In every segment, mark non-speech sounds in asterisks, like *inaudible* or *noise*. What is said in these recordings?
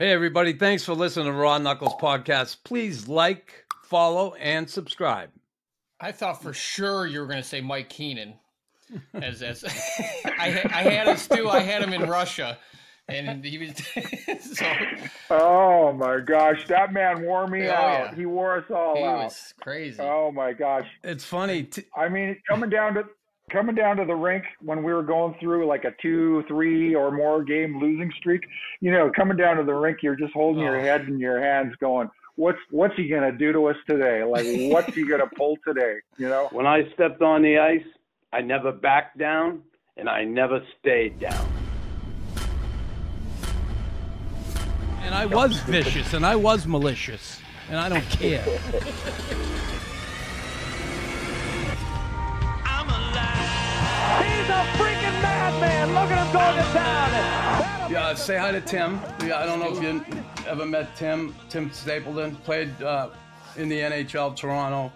Hey, everybody. Thanks for listening to Raw Knuckles podcast. Please like, follow, and subscribe. I thought for sure you were going to say Mike Keenan. As, as *laughs* *laughs* I, I had him, Stu, I had him in Russia. And he was *laughs* so. Oh my gosh, that man wore me Oh, out. yeah. He wore us all He out. was crazy. Oh my gosh. It's funny. T- I mean, coming down to coming down to the rink when we were going through like a two, three, or more game losing streak. You know, coming down to the rink, you're just holding your Oh. head in your hands, going, "What's what's he gonna do to us today? Like, what's he gonna pull today?" You know. When I stepped on the ice, I never backed down and I never stayed down. and I was vicious and I was malicious, and I don't care. *laughs* freaking madman. Look at him going to town. Yeah, say hi to Tim. Yeah, I don't know if you ever met Tim. Tim Stapleton played uh, in the NHL Toronto.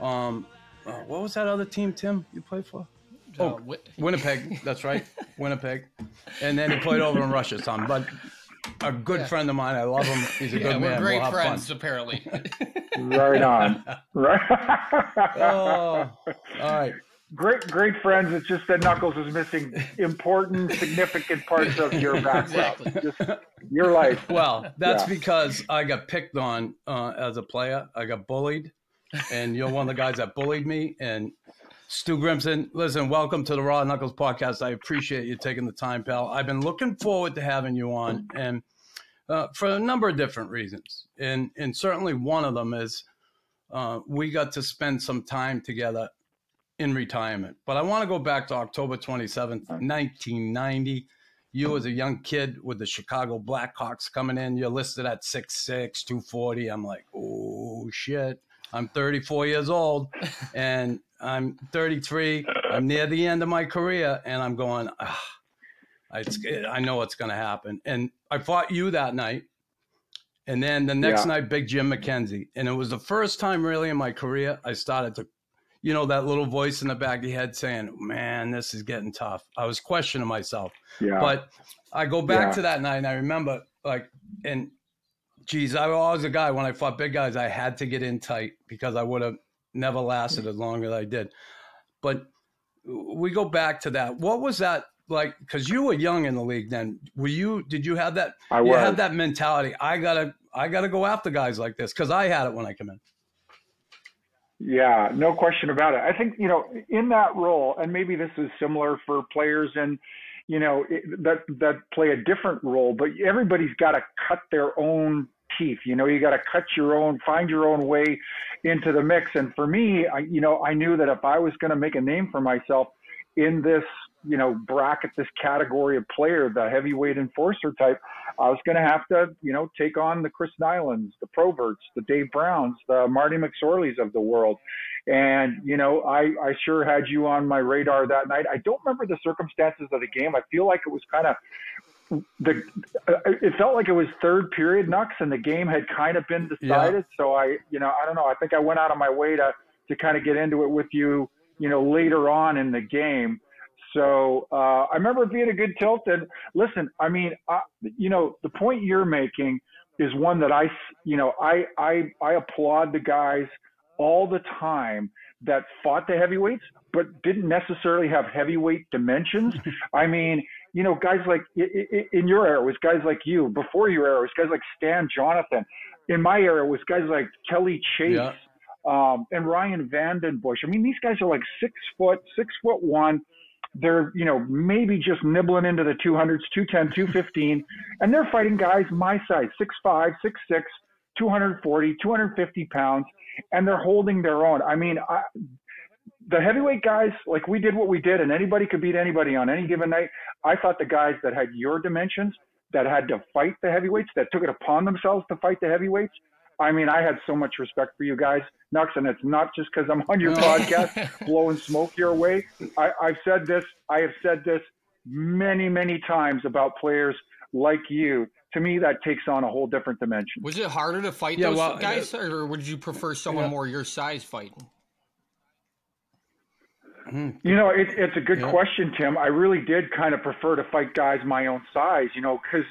Um, uh, what was that other team, Tim? You played for? Uh, Oh, Wi- Winnipeg. That's right, *laughs* Winnipeg. And then he played over in Russia some. But a good Yeah. friend of mine. I love him. He's a yeah, good we're man. great we'll have friends, Fun. apparently. *laughs* Right on. Right. *laughs* Oh, all right. Great, great friends. It's just that Knuckles is missing important, significant parts of your background. Exactly. Just your life. Well, that's Yeah. because I got picked on uh, as a player. I got bullied, and you're one of the guys that bullied me. And Stu Grimson, listen, welcome to the Raw Knuckles podcast. I appreciate you taking the time, pal. I've been looking forward to having you on, and uh, for a number of different reasons. And and certainly one of them is uh, we got to spend some time together in retirement. But I want to go back to October 27th, 1990 you as a young kid with the Chicago Blackhawks coming in, you're listed at 6'6, 240. I'm like, oh shit. I'm 34 years old *laughs* and I'm 33. I'm near the end of my career and I'm going, ah, I know what's going to happen. And I fought you that night. And then the next Yeah. night, Big Jim McKenzie. And it was the first time really in my career I started to, you know, that little voice in the back of your head saying, man, this is getting tough. I was questioning myself. Yeah. But I go back Yeah. to that night and I remember like and geez, I was always a guy when I fought big guys, I had to get in tight because I would have never lasted as long as I did. But we go back to that. What was that like? Because you were young in the league then. Were you? Did you have that? I you was. had that mentality. I gotta, I gotta go after guys like this because I had it when I come in. Yeah, no question about it. I think, you know, in that role, and maybe this is similar for players and, you know, that that play a different role, but everybody's got to cut their own teeth. You know, you got to cut your own, find your own way into the mix. And for me, I, you know, I knew that if I was going to make a name for myself in this, you know, bracket, this category of player, the heavyweight enforcer type, I was going to have to, you know, take on the Chris Nilans, the Proberts, the Dave Browns, the Marty McSorleys of the world. And, you know, I, I sure had you on my radar that night. I don't remember the circumstances of the game. I feel like it was kind of the, it felt like it was third period Nux and the game had kind of been decided. So I, you know, I don't know. I think I went out of my way to, to kind of get into it with you, you know, later on in the game. So uh, I remember it being a good tilt. And listen, I mean, I, you know, the point you're making is one that I, you know, I, I, I applaud the guys all the time that fought the heavyweights, but didn't necessarily have heavyweight dimensions. *laughs* I mean, you know, guys like in your era it was guys like you. Before your era it was guys like Stan Jonathan. In my era it was guys like Kelly Chase. Yeah. Um, and Ryan VandenBussche. I mean, these guys are like six foot, six foot one. They're, you know, maybe just nibbling into the 200s, 210, 215, and they're fighting guys my size, 6'5, 6'6, 240, 250 pounds, and they're holding their own. I mean, I, the heavyweight guys, like we did what we did, and anybody could beat anybody on any given night. I thought the guys that had your dimensions, that had to fight the heavyweights, that took it upon themselves to fight the heavyweights. I mean, I had so much respect for you guys, Nux, and it's not just because I'm on your podcast *laughs* blowing smoke your way. I, I've said this, I have said this many, many times about players like you. To me, that takes on a whole different dimension. Was it harder to fight Yeah, those well, guys, uh, or would you prefer someone yeah. more your size fighting? You know, it, it's a good Yeah. question, Tim. I really did kind of prefer to fight guys my own size, you know, because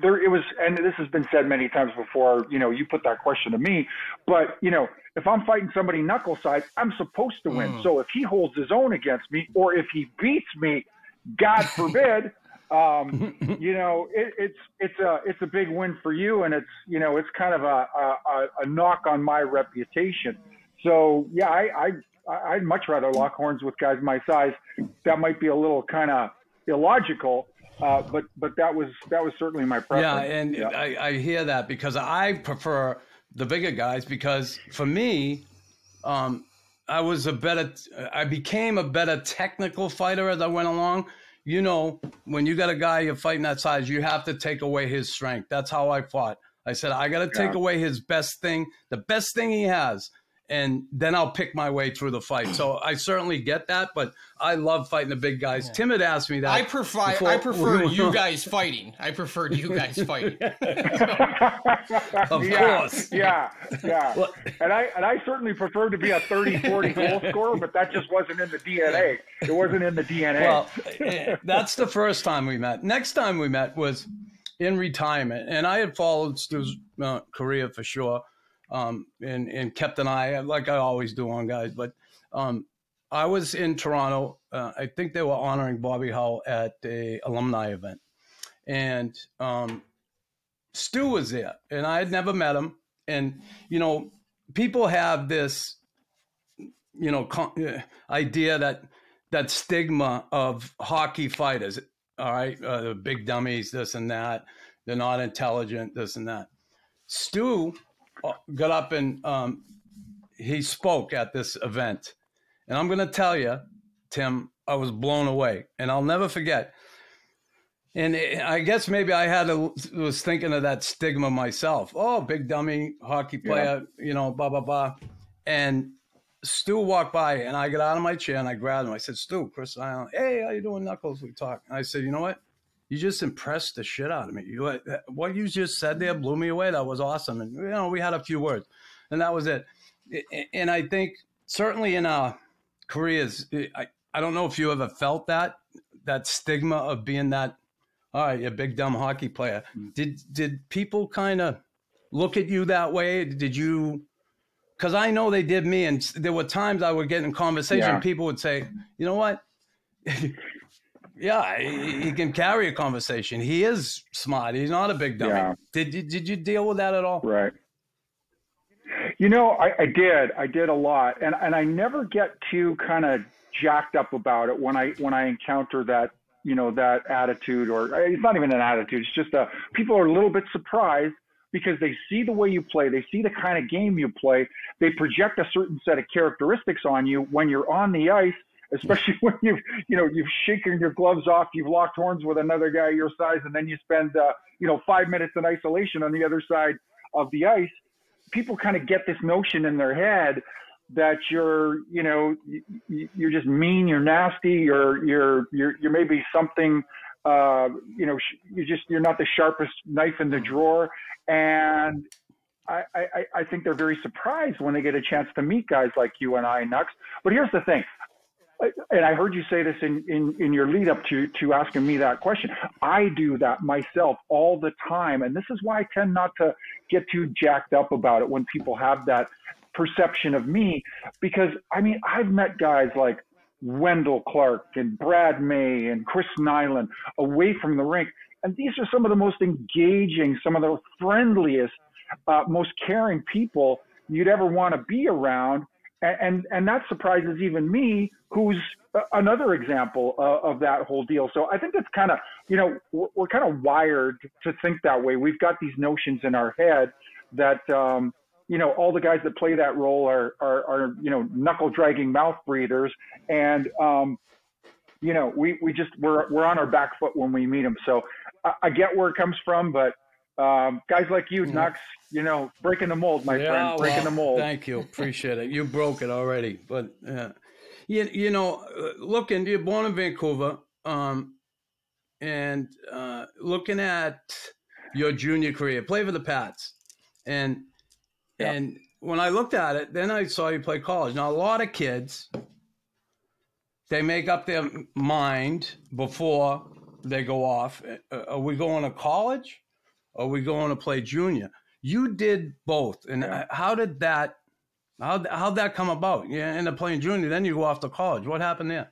there it was, and this has been said many times before. You know, you put that question to me, but you know, if I'm fighting somebody knuckle size, I'm supposed to win. So if he holds his own against me, or if he beats me, God forbid, *laughs* um, you know, it, it's it's a it's a big win for you, and it's you know, it's kind of a a, a- a knock on my reputation. So yeah, I, I I- I'd much rather lock horns with guys my size. That might be a little kind of illogical, uh, but but that was that was certainly my preference. Yeah, and I, I hear that because I prefer the bigger guys because for me, um, I was a better, I became a better technical fighter as I went along. You know, when you got a guy you're fighting that size, you have to take away his strength. That's how I fought. I said, I got to take Yeah. away his best thing, the best thing he has, and then I'll pick my way through the fight. So I certainly get that, but I love fighting the big guys. Tim had asked me that. I prefer before I prefer *laughs* you guys fighting. I preferred you guys fighting. *laughs* Of yeah, course. Yeah, yeah. And I and I certainly prefer to be a 30, 40 goal *laughs* scorer, but that just wasn't in the DNA. It wasn't in the DNA. Well, eh, that's the first time we met. Next time we met was in retirement, and I had followed Stu's uh, career for sure, um, and and kept an eye, like I always do on guys. But um, I was in Toronto. Uh, I think they were honoring Bobby Hull at a alumni event, and um, Stu was there, and I had never met him. And you know, people have this, you know, con- uh, idea that that stigma of hockey fighters. All right, uh, the big dummies, this and that. They're not intelligent, this and that. Stu got up and um, he spoke at this event, and I'm going to tell you, Tim, I was blown away, and I'll never forget. And it- I guess maybe I had a, was thinking of that stigma myself. Oh, big dummy hockey player, you know, blah blah blah. And Stu walked by, and I got out of my chair and I grabbed him. I said, "Stu, Chris Nilan, hey, how you doing, Knuckles?" We talk." And I said, "You know what? You just impressed the shit out of me. You what you just said there blew me away. That was awesome." And you know, we had a few words, and that was it. And I think certainly in our careers, I I don't know if you ever felt that that stigma of being that all right, you're a big dumb hockey player. Mm-hmm. Did did people kind of look at you that way? Did you? Because I know they did me, and there were times I would get in conversation. Yeah. People would say, "You know what? Yeah, he, he can carry a conversation. He is smart. He's not a big dummy." Yeah. Did you did you deal with that at all? Right. You know, I, I did. I did a lot, and and I never get too kind of jacked up about it when I when I encounter that you know that attitude, or it's not even an attitude. It's just a people are a little bit surprised because they see the way you play, they see the kind of game you play, they project a certain set of characteristics on you when you're on the ice. Especially *laughs* when you've, you know, you've shaken your gloves off, you've locked horns with another guy your size, and then you spend, uh, you know, five minutes in isolation on the other side of the ice people kind of get this notion in their head that you're, you know, you're just mean, you're nasty, you're, you're, you're, you're maybe something, uh, you know, you just you're not the sharpest knife in the drawer. And I, I, I think they're very surprised when they get a chance to meet guys like you and I, Nux. But here's the thing. And I heard you say this in, in, in your lead up to, to asking me that question. I do that myself all the time. And this is why I tend not to get too jacked up about it when people have that perception of me. Because, I mean, I've met guys like Wendel Clark and Brad May and Chris Nilan away from the rink. And these are some of the most engaging, some of the friendliest, uh, most caring people you'd ever want to be around. And, and, that surprises even me, who's another example uh, of that whole deal. So I think it's kind of, you know, we're, we're kind of wired to think that way. We've got these notions in our head that, um, you know, all the guys that play that role are, are, are you know, knuckle dragging mouth breathers. And, um, you know, we, we just, we're, we're on our back foot when we meet them. So I, I get where it comes from, but um, guys like you, Nux, you know, breaking the mold, my friend, breaking well, the mold. Thank you, *laughs* appreciate it. You broke it already, but uh, you you know, uh, looking, you're born in Vancouver, um, and uh, looking at your junior career, play for the Pats, and Yeah. and when I looked at it, then I saw you play college. Now a lot of kids they make up their mind before they go off. Uh, Are we going to college? Or are we going to play junior? You did both, and Yeah. Uh, how did that? How how'd that come about? You end up playing junior, then you go off to college. What happened there?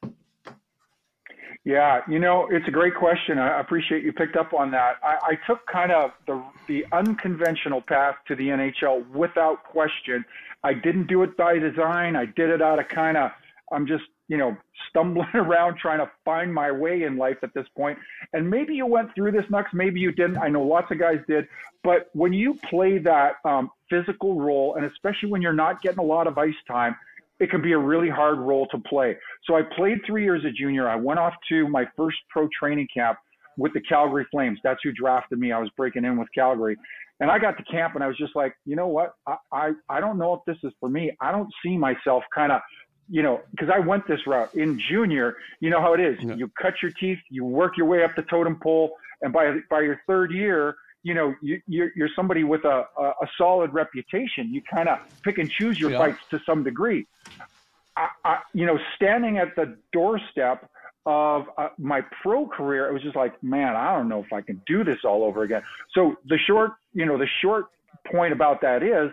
Yeah, you know, it's a great question. I appreciate you picked up on that. I, I took kind of the the unconventional path to the NHL without question. I didn't do it by design. I did it out of kind of I'm just you know stumbling *laughs* around trying to find my way in life at this point. And maybe you went through this, Nux. Maybe you didn't. I know lots of guys did. But when you play that um, physical role, and especially when you're not getting a lot of ice time, it can be a really hard role to play. So I played three years as a junior. I went off to my first pro training camp with the Calgary Flames. That's who drafted me. I was breaking in with Calgary. And I got to camp and I was just like, you know what? I, I, I don't know if this is for me. I don't see myself kind of, you know, because I went this route in junior. You know how it is. Yeah. You cut your teeth, you work your way up the totem pole, and by by your third year, you know, you, you're, you're somebody with a, a, a solid reputation. You kind of pick and choose your Yeah. fights to some degree. I, I, you know, standing at the doorstep of uh, my pro career, it was just like, man, I don't know if I can do this all over again. So the short, you know, the short point about that is,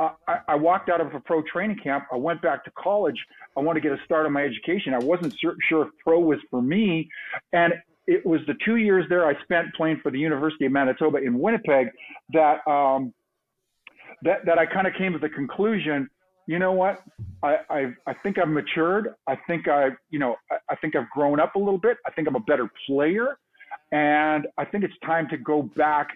I, I walked out of a pro training camp. I went back to college. I wanted to get a start on my education. I wasn't sur- sure if pro was for me, and it was the two years there I spent playing for the University of Manitoba in Winnipeg that um, that that I kind of came to the conclusion. You know what? I, I I think I've matured. I think I you know I, I think I've grown up a little bit. I think I'm a better player, and I think it's time to go back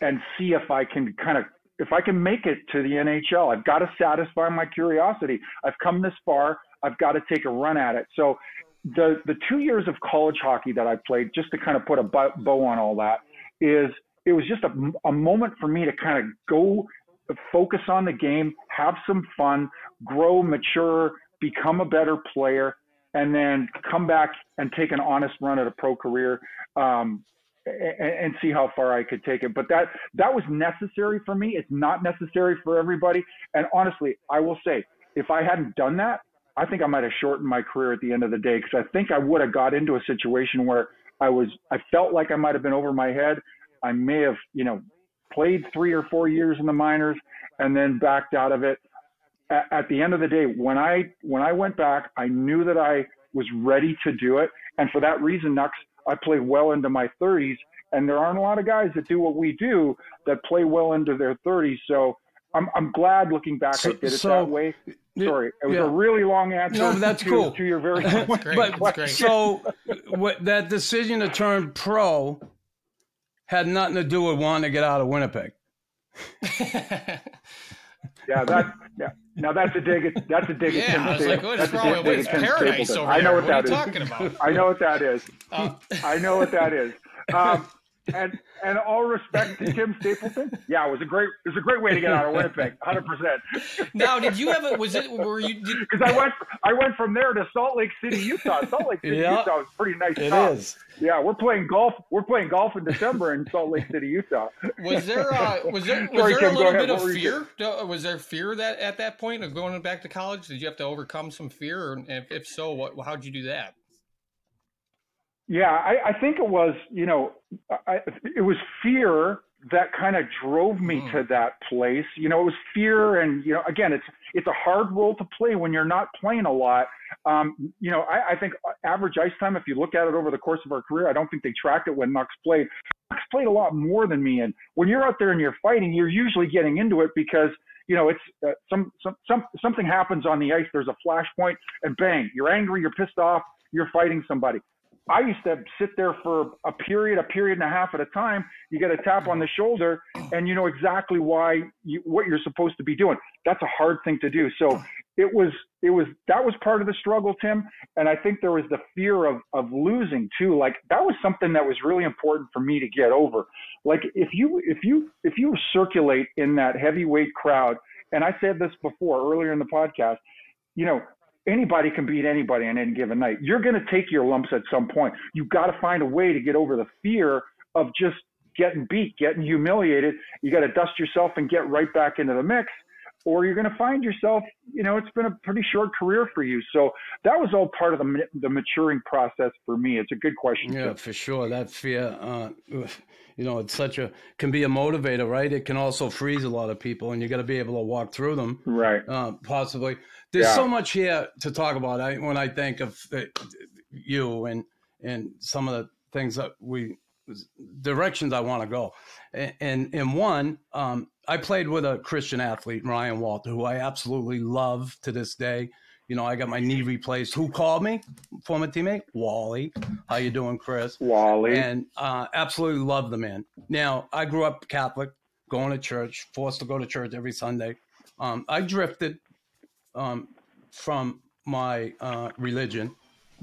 and see if I can kind of if I can make it to the NHL. I've got to satisfy my curiosity. I've come this far. I've got to take a run at it. So the the two years of college hockey that I played, just to kind of put a bow on all that, is it was just a, a moment for me to kind of go focus on the game, have some fun, grow, mature, become a better player, and then come back and take an honest run at a pro career. Um, and, and see how far I could take it. But that that was necessary for me. It's not necessary for everybody. And honestly, I will say, if I hadn't done that, I think I might have shortened my career at the end of the day because I think I would have got into a situation where I was I felt like I might have been over my head. I may have, you know, played three or four years in the minors and then backed out of it. At, at the end of the day, when I when I went back, I knew that I was ready to do it, and for that reason, Nux, I play well into my 30s. And there aren't a lot of guys that do what we do that play well into their 30s. So I'm I'm glad looking back So- I did it so- that way. Sorry, it was yeah. a really long answer. No, that's to, cool. To your very *laughs* That's great. But That's great. so what, that decision to turn pro had nothing to do with wanting to get out of Winnipeg. *laughs* Yeah, that yeah. Now that's a dig at that's a dig at yeah, I was like, what That's wrong with at paradise over I know what What are you is. talking about? I know what that is. Uh, I know what that is. Um, and and all respect to Tim Stapleton. Yeah, it was a great it was a great way to get out of Winnipeg, hundred percent. now, did you have a? Was it? Were you? Because *laughs* I went I went from there to Salt Lake City, Utah. Salt Lake City, Yeah. Utah was pretty nice. It stop. is. Yeah, we're playing golf. We're playing golf in December in Salt Lake City, Utah. was there? Uh, was there? Was Sorry, there Tim, a little bit of fear? Do- Was there fear that at that point of going back to college? Did you have to overcome some fear? And if, if so, what? How'd you do that? Yeah, I, I think it was, you know, I, it was fear that kind of drove me Mm. to that place. You know, it was fear, and you know, again, it's it's a hard role to play when you're not playing a lot. Um, you know, I, I think average ice time, if you look at it over the course of our career, I don't think they tracked it when Nux played. Nux played a lot more than me, and when you're out there and you're fighting, you're usually getting into it because you know it's uh, some, some some something happens on the ice. There's a flashpoint, and bang, you're angry, you're pissed off, you're fighting somebody. I used to sit there for a period, a period and a half at a time. You get a tap on the shoulder, and you know exactly why you, what you're supposed to be doing. That's a hard thing to do. So it was, it was that was part of the struggle, Tim. And I think there was the fear of of losing too. Like that was something that was really important for me to get over. Like if you if you if you circulate in that heavyweight crowd, and I said this before earlier in the podcast, you know, anybody can beat anybody on any given night. You're going to take your lumps at some point. You've got to find a way to get over the fear of just getting beat, getting humiliated. You got to dust yourself and get right back into the mix. or you're going to find yourself, you know, it's been a pretty short career for you. So that was all part of the the maturing process for me. It's a good question. Yeah, for sure. That fear, uh, you know, it's such a can be a motivator, right? It can also freeze a lot of people, and you got to be able to walk through them, right? Uh, possibly. There's yeah. so much here to talk about. I, when I think of you and and some of the things that we directions I want to go. And in one, um, I played with a Christian athlete, Ryan Walter, who I absolutely love to this day. You know, I got my knee replaced. Who called me? Former teammate Wally. How you doing, Chris? Wally. And uh, absolutely love the man. Now, I grew up Catholic, going to church, forced to go to church every Sunday. Um, I drifted um, from my uh, religion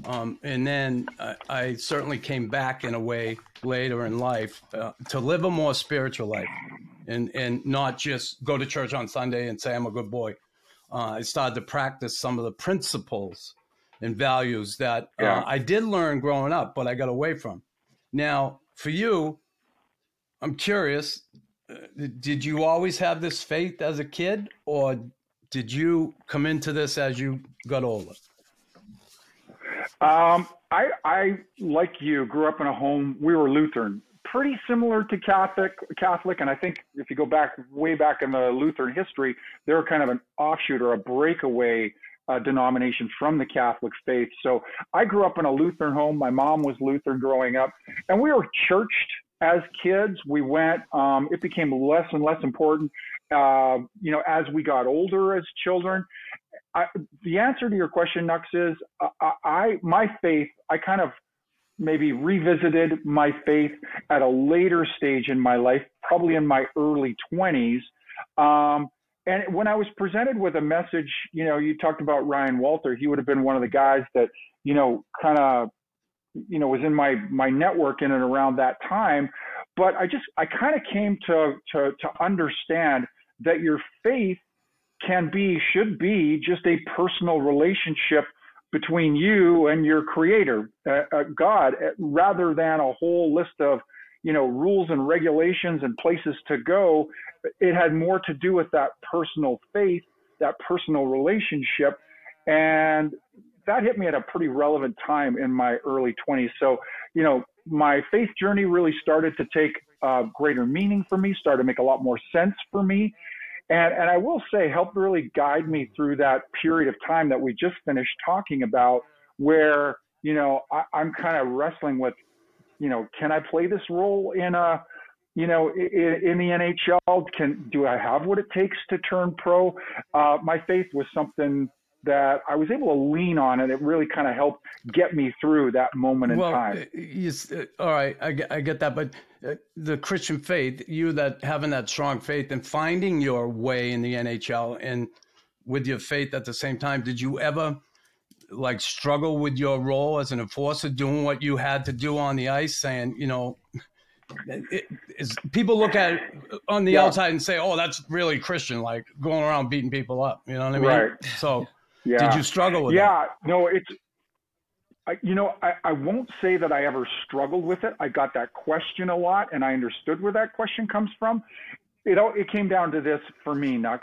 um, and then I, I, certainly came back in a way later in life uh, to live a more spiritual life and, and not just go to church on Sunday and say, I'm a good boy. Uh, I started to practice some of the principles and values that uh, yeah. I did learn growing up, but I got away from. Now, for you, I'm curious uh, did you always have this faith as a kid, or did you come into this as you got older? Um, I, I, like you, grew up in a home. We were Lutheran, pretty similar to Catholic. Catholic, and I think if you go back way back in the Lutheran history, they were kind of an offshoot or a breakaway uh, denomination from the Catholic faith. So I grew up in a Lutheran home. My mom was Lutheran growing up, and we were churched as kids. We went. Um, it became less and less important, uh, you know, as we got older as children. I, the answer to your question, Nux, is I, I my faith. I kind of maybe revisited my faith at a later stage in my life, probably in my early 20s. Um, and when I was presented with a message, you know, you talked about Ryan Walter. He would have been one of the guys that, you know, kind of, you know, was in my my network in and around that time. But I just I kind of came to to to understand that your faith can be, should be just a personal relationship between you and your creator, uh, uh, God, uh, rather than a whole list of, you know, rules and regulations and places to go. It had more to do with that personal faith, that personal relationship. And that hit me at a pretty relevant time in my early 20s. So, you know, my faith journey really started to take uh, greater meaning for me, started to make a lot more sense for me and, and I will say helped really guide me through that period of time that we just finished talking about where, you know, I, I'm kind of wrestling with, you know, can I play this role in a, you know, in, in, the NHL? Can do I have what it takes to turn pro? Uh, my faith was something that I was able to lean on, and it really kind of helped get me through that moment in well, time. Uh, yes, uh, all right, I, I get that, but uh, the Christian faith, you that having that strong faith and finding your way in the NHL, and with your faith at the same time, did you ever? like struggle with your role as an enforcer doing what you had to do on the ice saying you know it, people look at it on the yeah. outside and say, "Oh, that's really Christian, like going around beating people up." You know what I mean? Right. So yeah. Did you struggle with yeah, it? Yeah, no, it's, I, you know, I, I won't say that I ever struggled with it. I got that question a lot and I understood where that question comes from. It, all, it came down to this for me, Nux.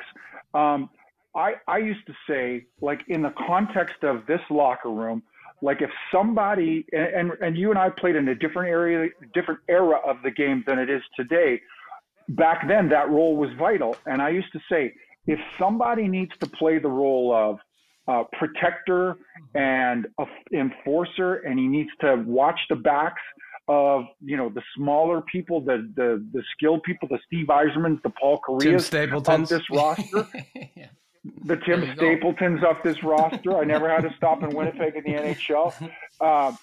Um, I, I used to say, like, in the context of this locker room, like if somebody and, and, and you and I played in a different area, different era of the game than it is today. Back then, that role was vital, and I used to say, if somebody needs to play the role of uh, protector and enforcer, and he needs to watch the backs of you know the smaller people, the the the skilled people, the Steve Yzermans, the Paul Kariya's of this roster. *laughs* yeah. The Tim Stapletons go. off this roster. I never had to stop in Winnipeg in the NHL, *laughs* uh,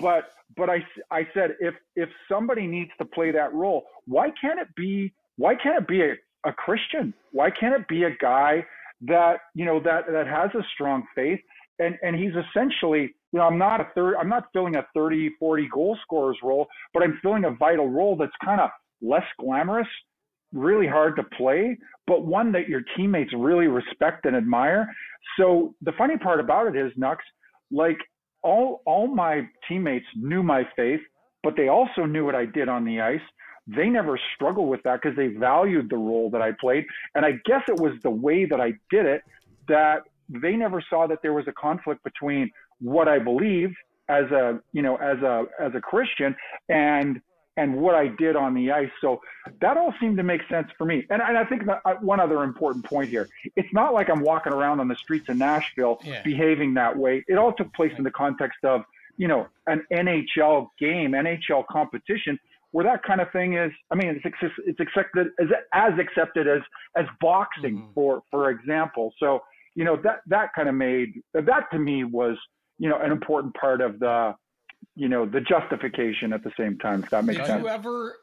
but but I I said if if somebody needs to play that role, why can't it be why can't it be a, a Christian? Why can't it be a guy that you know that that has a strong faith. And and he's essentially you know i'm not a third i'm not filling a 30 40 goal scorer's role but i'm filling a vital role that's kind of less glamorous really hard to play but one that your teammates really respect and admire. So the funny part about it is nux like all all my teammates knew my faith but they also knew what i did on the ice they never struggled with that because they valued the role that I played. And I guess it was the way that I did it that they never saw that there was a conflict between what I believed as a, you know, as a, as a Christian and, and what I did on the ice. So that all seemed to make sense for me. And, and I think that uh, one other important point here, it's not like I'm walking around on the streets of Nashville Yeah. behaving that way. It all took place in the context of, you know, an NHL game, NHL competition where that kind of thing is, I mean, it's, it's accepted as, as accepted as, as boxing Mhm. for, for example. So, you know, that, that kind of made, that to me was, you know, an important part of the, you know, the justification at the same time, if that makes Did sense. you ever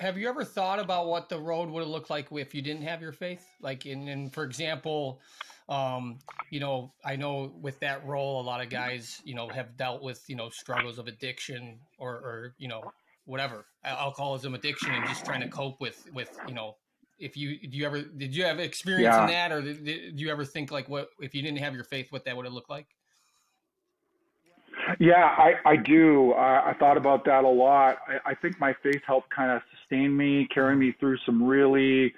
have you ever thought about what the road would have looked like if you didn't have your faith? Like in, in for example, um, you know, I know with that role, a lot of guys, you know, have dealt with, you know, struggles of addiction or, or you know, whatever, alcoholism, addiction, and just trying to cope with, with, you know, if you, do you ever, did you have experience Yeah. in that or did, did you ever think like what, if you didn't have your faith, what that would have looked like? Yeah, I, I do. I, I thought about that a lot. I, I think my faith helped kind of sustain me, carry me through some really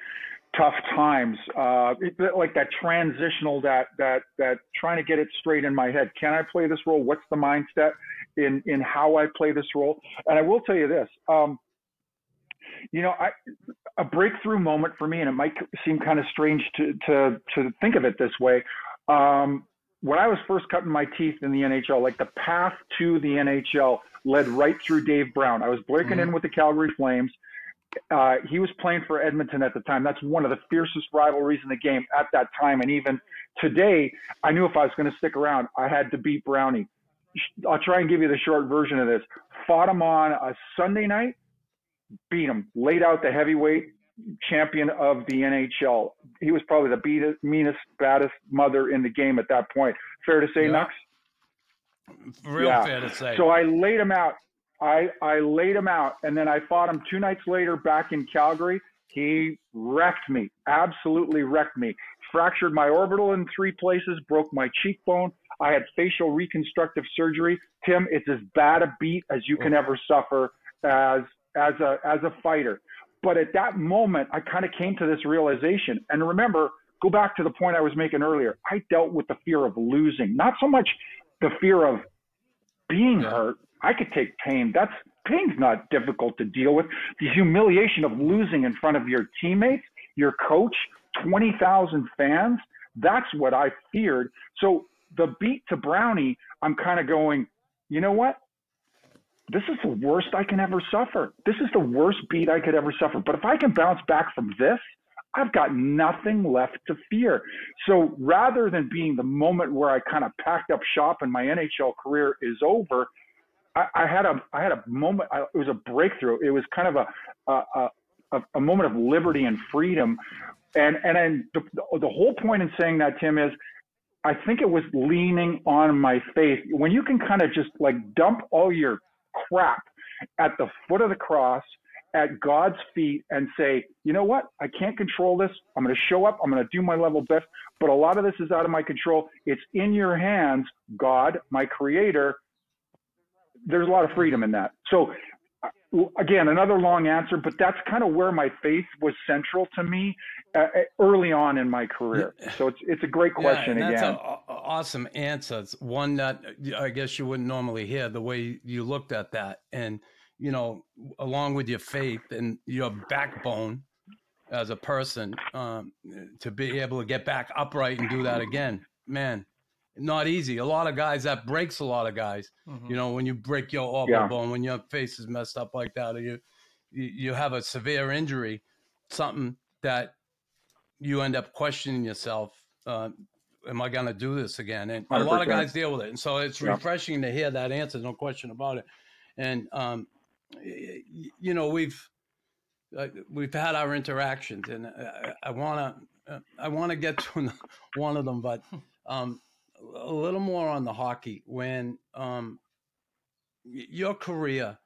tough times. Uh, it, like that transitional, that that that trying to get it straight in my head. Can I play this role? What's the mindset in in how I play this role? And I will tell you this. Um, you know, I, a breakthrough moment for me, and it might seem kind of strange to to to think of it this way. Um, when I was first cutting my teeth in the NHL, like the path to the NHL led right through Dave Brown. I was breaking in with the Calgary Flames. Uh, he was playing for Edmonton at the time. That's one of the fiercest rivalries in the game at that time. And even today, I knew if I was going to stick around, I had to beat Brownie. I'll try and give you the short version of this. Fought him on a Sunday night, beat him, laid out the heavyweight champion of the NHL. He was probably the beatest, meanest, baddest mother in the game at that point. Fair to say, Yeah. Nux? Real Yeah. fair to say. So I laid him out. I, I laid him out, and then I fought him two nights later back in Calgary. He wrecked me, absolutely wrecked me. Fractured my orbital in three places, broke my cheekbone. I had facial reconstructive surgery. Tim, it's as bad a beat as you can oh. ever suffer as as a as a fighter. But at that moment, I kind of came to this realization. And remember, go back to the point I was making earlier. I dealt with the fear of losing, not so much the fear of being Yeah. hurt. I could take pain. That's pain's not difficult to deal with. The humiliation of losing in front of your teammates, your coach, 20,000 fans, that's what I feared. So the beat to Brownie, I'm kind of going, you know what? This is the worst I can ever suffer. This is the worst beat I could ever suffer. But if I can bounce back from this, I've got nothing left to fear. So rather than being the moment where I kind of packed up shop and my NHL career is over, I, I had a I had a moment. I, it was a breakthrough. It was kind of a a, a, a moment of liberty and freedom. And and then the, the whole point in saying that, Tim, is I think it was leaning on my faith. When you can kind of just like dump all your crap at the foot of the cross at God's feet and say, you know what? I can't control this. I'm going to show up. I'm going to do my level best. But a lot of this is out of my control. It's in your hands, God, my creator. There's a lot of freedom in that. So, again, another long answer, but that's kind of where my faith was central to me uh, early on in my career. So it's it's a great question yeah, and again. That's an awesome answer. It's one that I guess you wouldn't normally hear the way you looked at that. And, you know, along with your faith and your backbone as a person, um, to be able to get back upright and do that again, man, not easy. A lot of guys, that breaks a lot of guys. Mhm. You know, when you break your orbital Yeah. bone, when your face is messed up like that, or you, you you have a severe injury, something that you end up questioning yourself. Uh, am I going to do this again? And a lot of guys deal with it, and so it's Yeah. refreshing to hear that answer. No question about it. And um, y- y- you know, we've uh, we've had our interactions, and I- I want to I want to get to *laughs* one of them, but um, a little more on the hockey when um, your career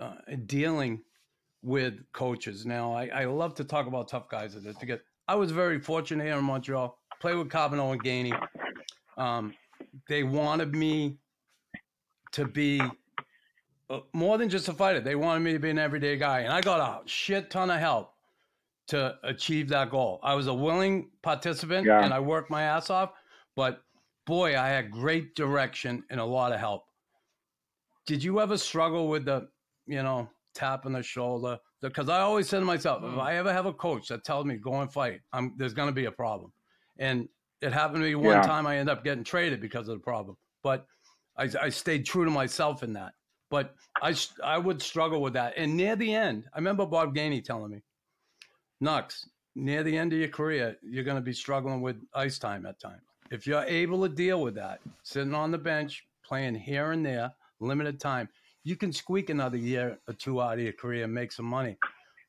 uh, dealing with coaches. Now, I, I love to talk about tough guys this because I was very fortunate here in Montreal. Play with Carbonneau and Gainey. Um, they wanted me to be uh, more than just a fighter. They wanted me to be an everyday guy, and I got a shit ton of help to achieve that goal. I was a willing participant, Yeah. and I worked my ass off. But boy, I had great direction and a lot of help. Did you ever struggle with the, you know, tap on the shoulder? Because I always said to myself, if mm. I ever have a coach that tells me go and fight, I'm, there's going to be a problem. And it happened to me one Yeah. time. I ended up getting traded because of the problem. But I, I stayed true to myself in that. But I, I would struggle with that. And near the end, I remember Bob Gainey telling me, Nux, near the end of your career, you're going to be struggling with ice time at times. If you're able to deal with that, sitting on the bench, playing here and there, limited time, you can squeak another year or two out of your career and make some money.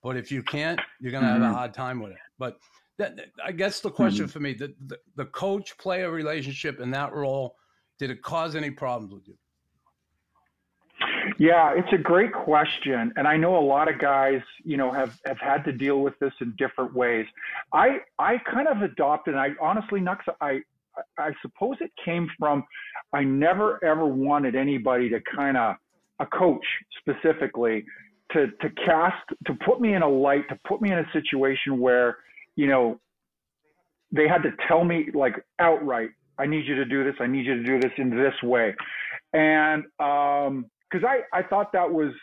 But if you can't, you're going to have a Mhm. hard time with it. But that, that- I guess the question for me, the, the, the coach player relationship in that role, did it cause any problems with you? Yeah, it's a great question, and I know a lot of guys, you know, have have had to deal with this in different ways. I I kind of adopted. And I honestly, Nux, I I suppose it came from I never ever wanted anybody to kind of a coach specifically to to cast to put me in a light to put me in a situation where you know they had to tell me like outright I need you to do this I need you to do this in this way. And um because I, I thought that was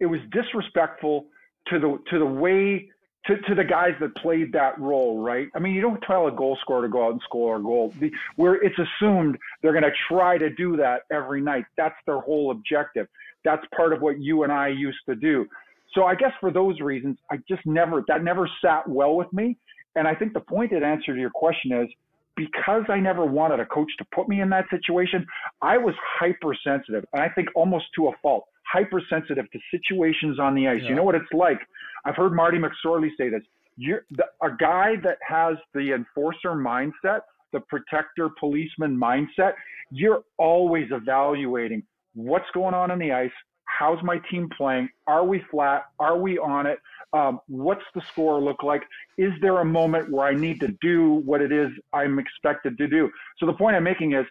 it was disrespectful to the to the way to, to the guys that played that role, right? I mean, you don't tell a goal scorer to go out and score a goal. The, where it's assumed they're going to try to do that every night. That's their whole objective. That's part of what you and I used to do. So I guess for those reasons, I just never that never sat well with me. And I think the pointed answer to your question is because I never wanted a coach to put me in that situation, I was hypersensitive, and I think almost to a fault, hypersensitive to situations on the ice. Yeah. You know what it's like? I've heard Marty McSorley say this. You're the, a guy that has the enforcer mindset, the protector policeman mindset. You're always evaluating what's going on in the ice. How's my team playing? Are we flat? Are we on it? Um, what's the score look like? Is there a moment where I need to do what it is I'm expected to do? So the point I'm making is,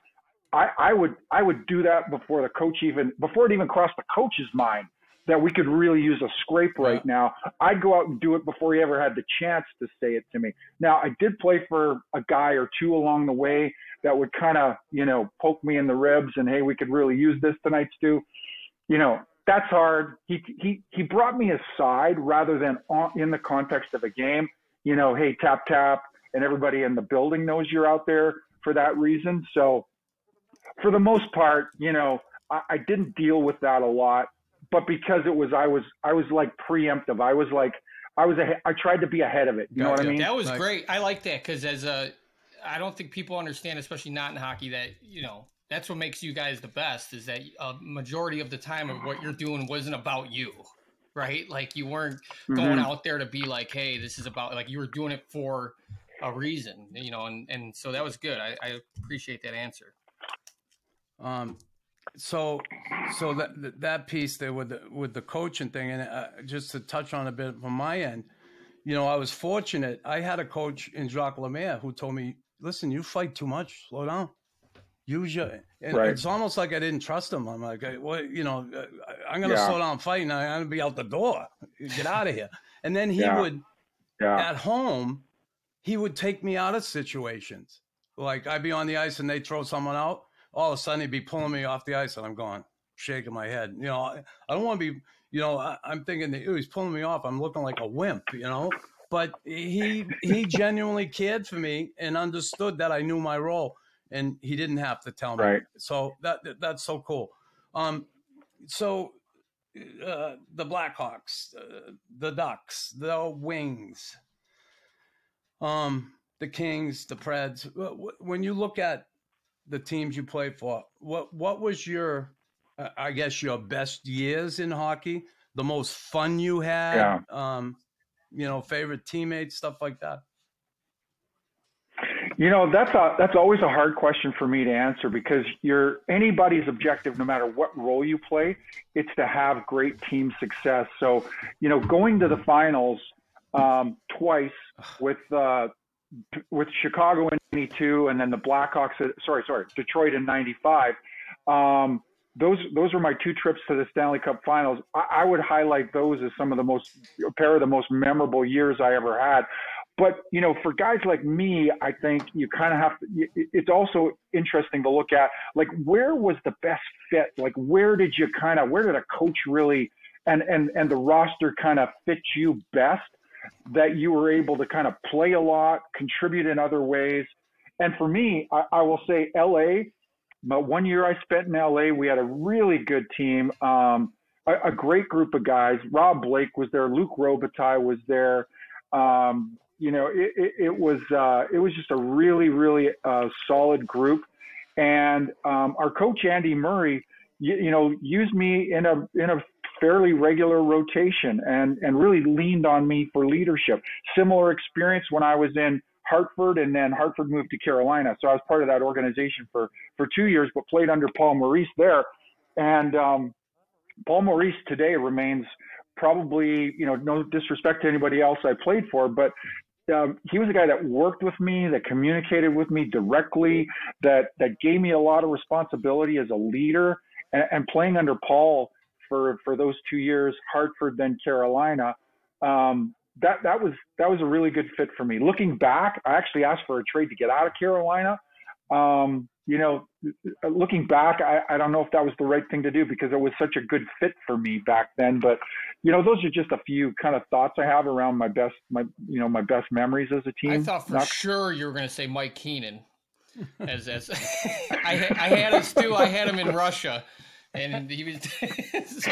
I, I would I would do that before the coach even before it even crossed the coach's mind that we could really use a scrape right now. I'd go out and do it before he ever had the chance to say it to me. Now I did play for a guy or two along the way that would kind of you know poke me in the ribs and hey we could really use this tonight Stu. You know that's hard. He he he brought me aside rather than on, in the context of a game. You know hey tap tap and everybody in the building knows you're out there for that reason. So for the most part, you know, I, I didn't deal with that a lot, but because it was, I was, I was like preemptive. I was like, I was, ahead, I tried to be ahead of it. You know what I mean? That was Like- great. I like that because as a, I don't think people understand, especially not in hockey, that you know that's what makes you guys the best is that a majority of the time of what you're doing wasn't about you, right? Like you weren't going Mhm. out there to be like, hey, this is about like you were doing it for a reason, you know, and and so that was good. I, I appreciate that answer. Um, so, so that that piece there with the with the coaching thing, and uh, just to touch on a bit from my end, you know, I was fortunate. I had a coach in Jacques Lemaire who told me, "Listen, you fight too much. Slow down. Use your." And Right. it's almost like I didn't trust him. I'm like, well, you know, uh, I'm going to Yeah. slow down fighting. I'm going to be out the door. Get out of here. And then he Yeah. would Yeah. at home, he would take me out of situations. Like I'd be on the ice and they throw someone out. All of a sudden, he'd be pulling me off the ice, and I'm going, shaking my head. You know, I, I don't want to be. You know, I, I'm thinking that "Ew, he's pulling me off. I'm looking like a wimp. You know, but he he *laughs* genuinely cared for me and understood that I knew my role, and he didn't have to tell me. Right. So that, that that's so cool. Um, so uh, the Blackhawks, uh, the Ducks, the Wings, um, the Kings, the Preds. Wh- wh- When you look at the teams you played for, what what was your, uh, I guess, your best years in hockey? The most fun you had? Yeah. Um, you know, favorite teammates, stuff like that. You know, that's a that's always a hard question for me to answer because you're anybody's objective, no matter what role you play, it's to have great team success. So, you know, going to the finals um, twice with uh, with Chicago in '92 and then the Blackhawks. Sorry, sorry, Detroit in '95. Um, those those are my two trips to the Stanley Cup Finals. I, I would highlight those as some of the most a pair of the most memorable years I ever had. But you know, for guys like me, I think you kind of have to. It's also interesting to look at like where was the best fit? Like where did you kind of where did a coach really and and and the roster kind of fit you best that you were able to kind of play a lot, contribute in other ways. And for me, I, I will say LA. But one year I spent in LA, we had a really good team, um, a, a, great group of guys. Rob Blake was there, Luc Robitaille was there. Um, you know, it, it, it was uh, it was just a really really uh, solid group, and um, our coach Andy Murray, you, you, know, used me in a in a fairly regular rotation and and really leaned on me for leadership. Similar experience when I was in Hartford, and then Hartford moved to Carolina, so I was part of that organization for for two years, but played under Paul Maurice there, and um, Paul Maurice today remains probably, you know, no disrespect to anybody else I played for, but um, he was a guy that worked with me, that communicated with me directly, that that gave me a lot of responsibility as a leader. And, and playing under Paul for for those two years, Hartford then Carolina, um, that that was that was a really good fit for me. Looking back, I actually asked for a trade to get out of Carolina. Um, you know, looking back, I, I don't know if that was the right thing to do because it was such a good fit for me back then. But you know, those are just a few kind of thoughts I have around my best, my you know, my best memories as a team. I thought for Not- sure you were going to say Mike Keenan. As as *laughs* *laughs* I I had him too. I had him in Russia, and *laughs* he was *laughs* so.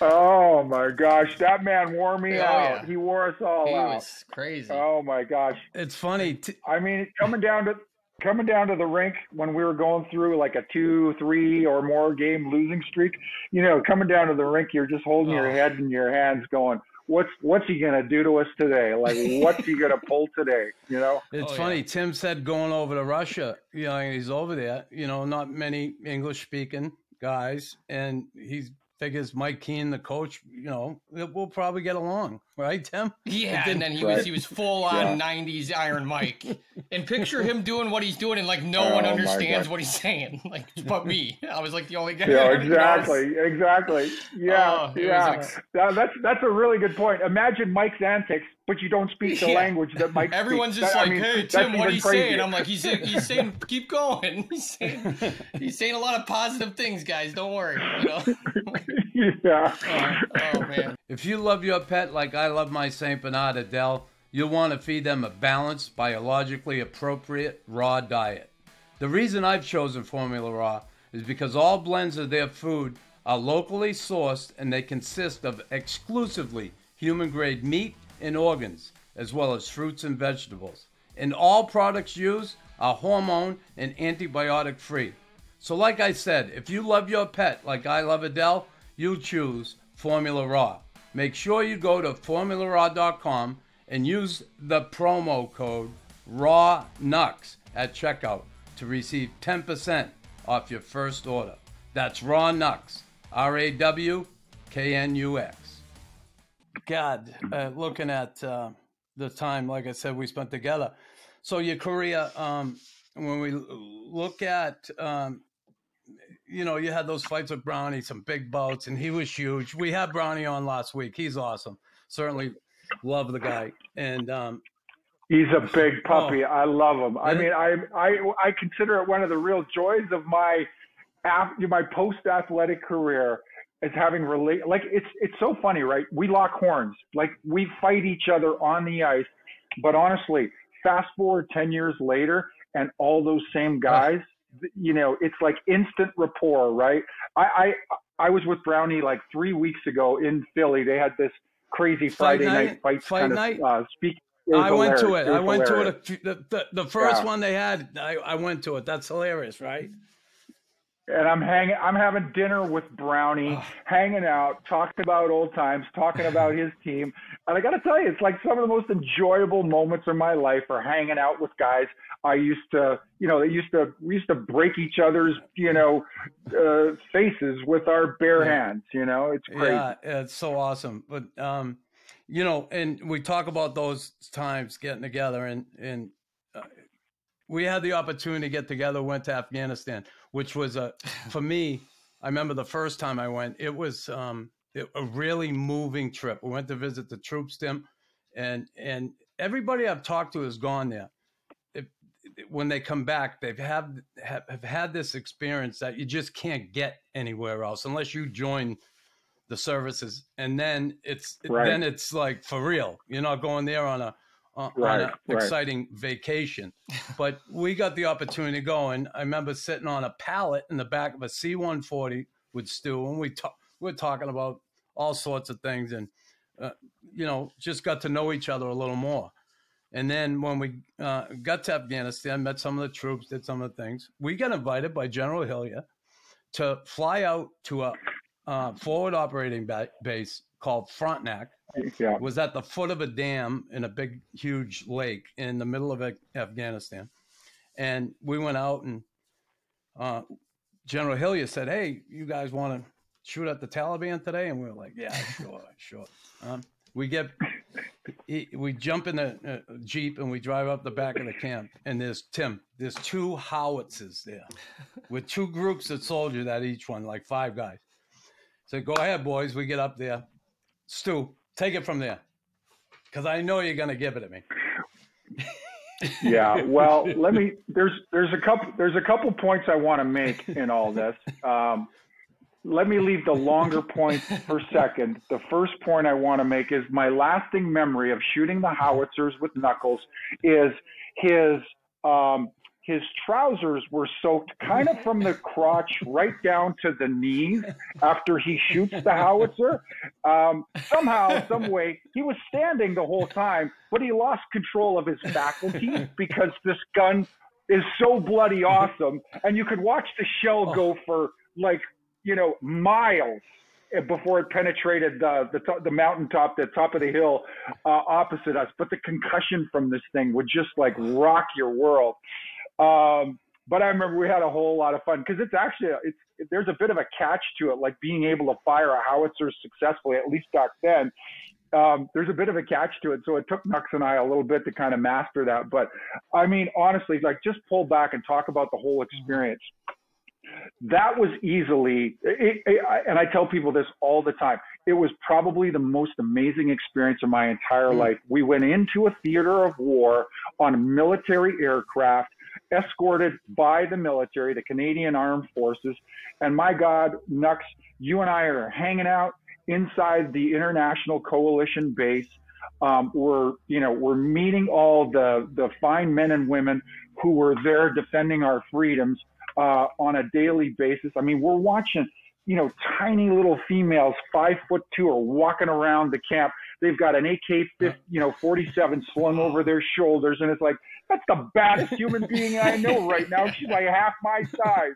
Oh my gosh, that man wore me oh, out. Yeah. He wore us all he out. He was crazy. Oh my gosh, it's funny. T- I mean, coming down to coming down to the rink when we were going through like a two, three, or more game losing streak, you know, coming down to the rink, you're just holding oh. your head in your hands, going, "What's what's he gonna do to us today? Like, what's he gonna *laughs* pull today?" You know. It's oh, funny. Yeah. Tim said going over to Russia. You know, he's over there. You know, not many English speaking guys, and he's figures Mike Keen, the coach, you know, we'll probably get along, *laughs* right, Tim? Yeah, and then he right. was he was full on yeah. '90s Iron Mike, *laughs* and picture him doing what he's doing, and like no oh, one understands what he's saying, *laughs* like but me. I was like the only guy. Yeah, exactly, exactly. Yeah, oh, yeah. Ex- that, that's that's a really good point. Imagine Mike's antics but you don't speak the yeah. language that Mike. Everyone's speaks. just that, like, I mean, "Hey, Tim, what are you saying?" I'm like, "He's he's saying, keep going. He's saying he's saying a lot of positive things, guys. Don't worry." You know. yeah. Oh, oh, man. If you love your pet like I love my Saint Bernard Adele, you'll want to feed them a balanced, biologically appropriate raw diet. The reason I've chosen Formula Raw is because all blends of their food are locally sourced and they consist of exclusively human grade meat and organs, as well as fruits and vegetables. And all products used are hormone and antibiotic free. So, like I said, if you love your pet like I love Adele, you choose Formula Raw. Make sure you go to formularaw.com and use the promo code RAWKNUX at checkout to receive 10% off your first order. That's RAWKNUX, R A W K N U X. God, uh, looking at uh, the time, like I said, we spent together. So your career, um, when we look at, um, you know, you had those fights with Brownie, some big bouts, and he was huge. We had Brownie on last week. He's awesome. Certainly love the guy. And um, he's a big puppy. Oh, I love him. I mean, I I I consider it one of the real joys of my my post athletic career is having relate like it's it's so funny, right? We lock horns, like we fight each other on the ice, but honestly, fast forward ten years later, and all those same guys, you know, it's like instant rapport, right? I I I was with Brownie like three weeks ago in Philly. They had this crazy Friday night, night fight, fight kind night. of uh, speak. I went to it. it I went hilarious. to it. The, the, the first yeah. one they had, I, I went to it. That's hilarious, right? And I'm hanging, I'm having dinner with Brownie, oh. hanging out, talking about old times, talking about his team. And I got to tell you, it's like some of the most enjoyable moments of my life are hanging out with guys I used to, you know, they used to, we used to break each other's, you know, uh, faces with our bare yeah. hands. You know, it's crazy. Yeah, it's so awesome. But, um, you know, and we talk about those times getting together and, and, uh, we had the opportunity to get together, went to Afghanistan which was a for me I remember the first time I went, it was um, it, a really moving trip. We went to visit the troops, Tim, and and everybody I've talked to has gone there. When they come back, they've have, have have had this experience that you just can't get anywhere else unless you join the services, and then it's Right. then it's like for real. You're not going there on a on, Right, on an right. exciting vacation. But we got the opportunity to go, and I remember sitting on a pallet in the back of a C-140 with Stu, and we talk, we're talking about all sorts of things, and uh, you know, just got to know each other a little more. And then when we uh, got to Afghanistan, met some of the troops, did some of the things. We got invited by General Hillier to fly out to a uh, forward operating ba- base called Frontenac, Yeah. was at the foot of a dam in a big, huge lake in the middle of Afghanistan. And we went out, and uh, General Hillier said, Hey, you guys want to shoot at the Taliban today? And we were like, Yeah, *laughs* sure, sure. Um, we get, he, we jump in the uh, Jeep and we drive up the back of the camp. And there's Tim, there's two howitzers there with two groups of soldiers at each one, like five guys. So go ahead, boys. We get up there. Stu, take it from there. Because I know you're going to give it to me. *laughs* yeah well let me there's there's a couple there's a couple points i want to make in all this um, let me leave the longer points for second the first point i want to make is my lasting memory of shooting the howitzers with knuckles is his um, his trousers were soaked kind of from the *laughs* crotch right down to the knees after he shoots the howitzer. Um, somehow, some way, he was standing the whole time, but he lost control of his faculties *laughs* because this gun is so bloody awesome, and you could watch the shell go for like you know miles before it penetrated the the, top, the mountaintop, the top of the hill uh, opposite us. But the concussion from this thing would just like rock your world. Um, but I remember we had a whole lot of fun because it's actually it's there's a bit of a catch to it, like being able to fire a howitzer successfully, at least back then. Um, there's a bit of a catch to it, so it took Nux and I a little bit to kind of master that. But I mean, honestly, like just pull back and talk about the whole experience. That was easily, it, it, I- and I tell people this all the time. It was probably the most amazing experience of my entire Mm. life. We went into a theater of war on a military aircraft escorted by the military, the Canadian Armed Forces. And my God, Nux, you and I are hanging out inside the International Coalition base. Um, we're, you know, we're meeting all the, the fine men and women who were there defending our freedoms uh, on a daily basis. I mean, we're watching, you know, tiny little females, five foot two, are walking around the camp. They've got an AK, you know, 47 slung over their shoulders, and it's like that's the baddest human being I know right now. She's like half my size.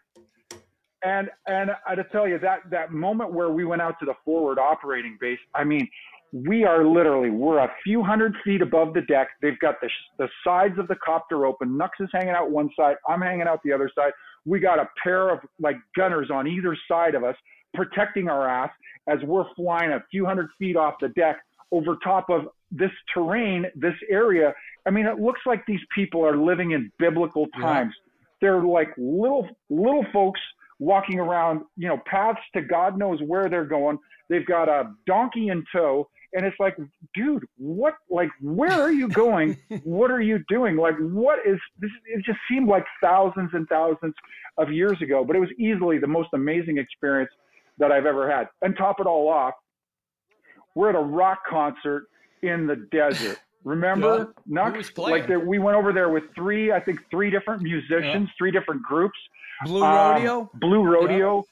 And and I to tell you that that moment where we went out to the forward operating base, I mean, we are literally we're a few hundred feet above the deck. They've got the the sides of the copter open. Nux is hanging out one side. I'm hanging out the other side. We got a pair of like gunners on either side of us protecting our ass as we're flying a few hundred feet off the deck over top of this terrain, this area. I mean, it looks like these people are living in biblical Yeah. times. They're like little little folks walking around, you know, paths to God knows where they're going. They've got a donkey in tow, and it's like, dude, what? Like, where are you *laughs* going? what are you doing? Like, what is this? It just seemed like thousands and thousands of years ago, but it was easily the most amazing experience that I've ever had. And top it all off, we're at a rock concert in the desert. Remember, Nux? was? Like there, we went over there with three, I think, three different musicians, three different groups. Blue Um, Rodeo? Blue Rodeo.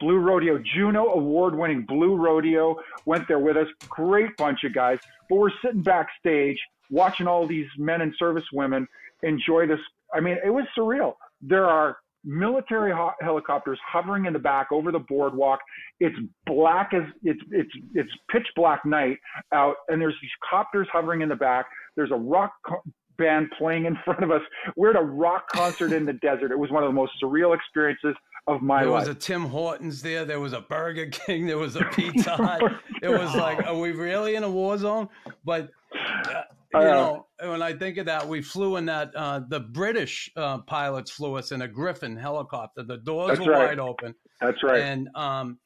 Blue Rodeo, Juno award winning Blue Rodeo went there with us. Great bunch of guys. But we're sitting backstage watching all these men and service women enjoy this. I mean, it was surreal. There are military ho- helicopters hovering in the back over the boardwalk. It's black as it's it's it's pitch black night out, and there's these copters hovering in the back. There's a rock co- band playing in *laughs* front of us. We're at a rock concert in the desert. It was one of the most surreal experiences of my There life. There was a Tim Hortons there. There was a Burger King. There was a *laughs* Pizza Hut. *laughs* It was like, are we really in a war zone? But uh, you Uh, know, when I think of that, we flew in that. Uh, the British uh, pilots flew us in a Griffin helicopter. The doors were right. wide open. That's right. And um,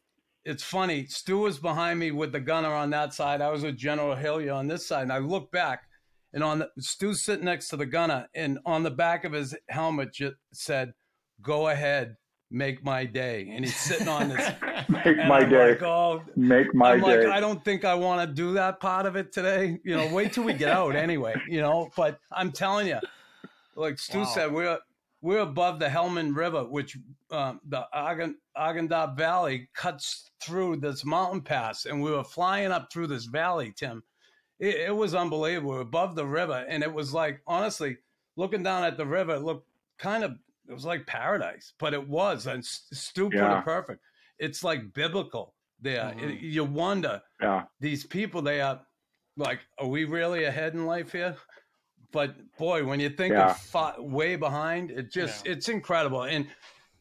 it's funny. Stu was behind me with the gunner on that side. I was with General Hillier on this side, and I look back, and on the Stu's sitting next to the gunner, and on the back of his helmet just said, "Go ahead, make my day." And he's sitting on this. *laughs* Make my I'm day. Like, oh, Make my I'm day. like, I don't think I want to do that part of it today. You know, wait till we get out *laughs* anyway. You know, but I'm telling you, like Stu Wow. said, we're we're above the Helmand River, which um, the Argan, Arghandab Valley cuts through this mountain pass, and we were flying up through this valley, Tim. It, it was unbelievable. We were above the river, and it was like honestly looking down at the river, it looked kind of it was like paradise, but it was, and S- Stu put Yeah. it perfect. It's like biblical. There, Mhm. It- you wonder yeah. these people they are like are we really ahead in life here but boy when you think Yeah. of fa- way behind it just it's incredible and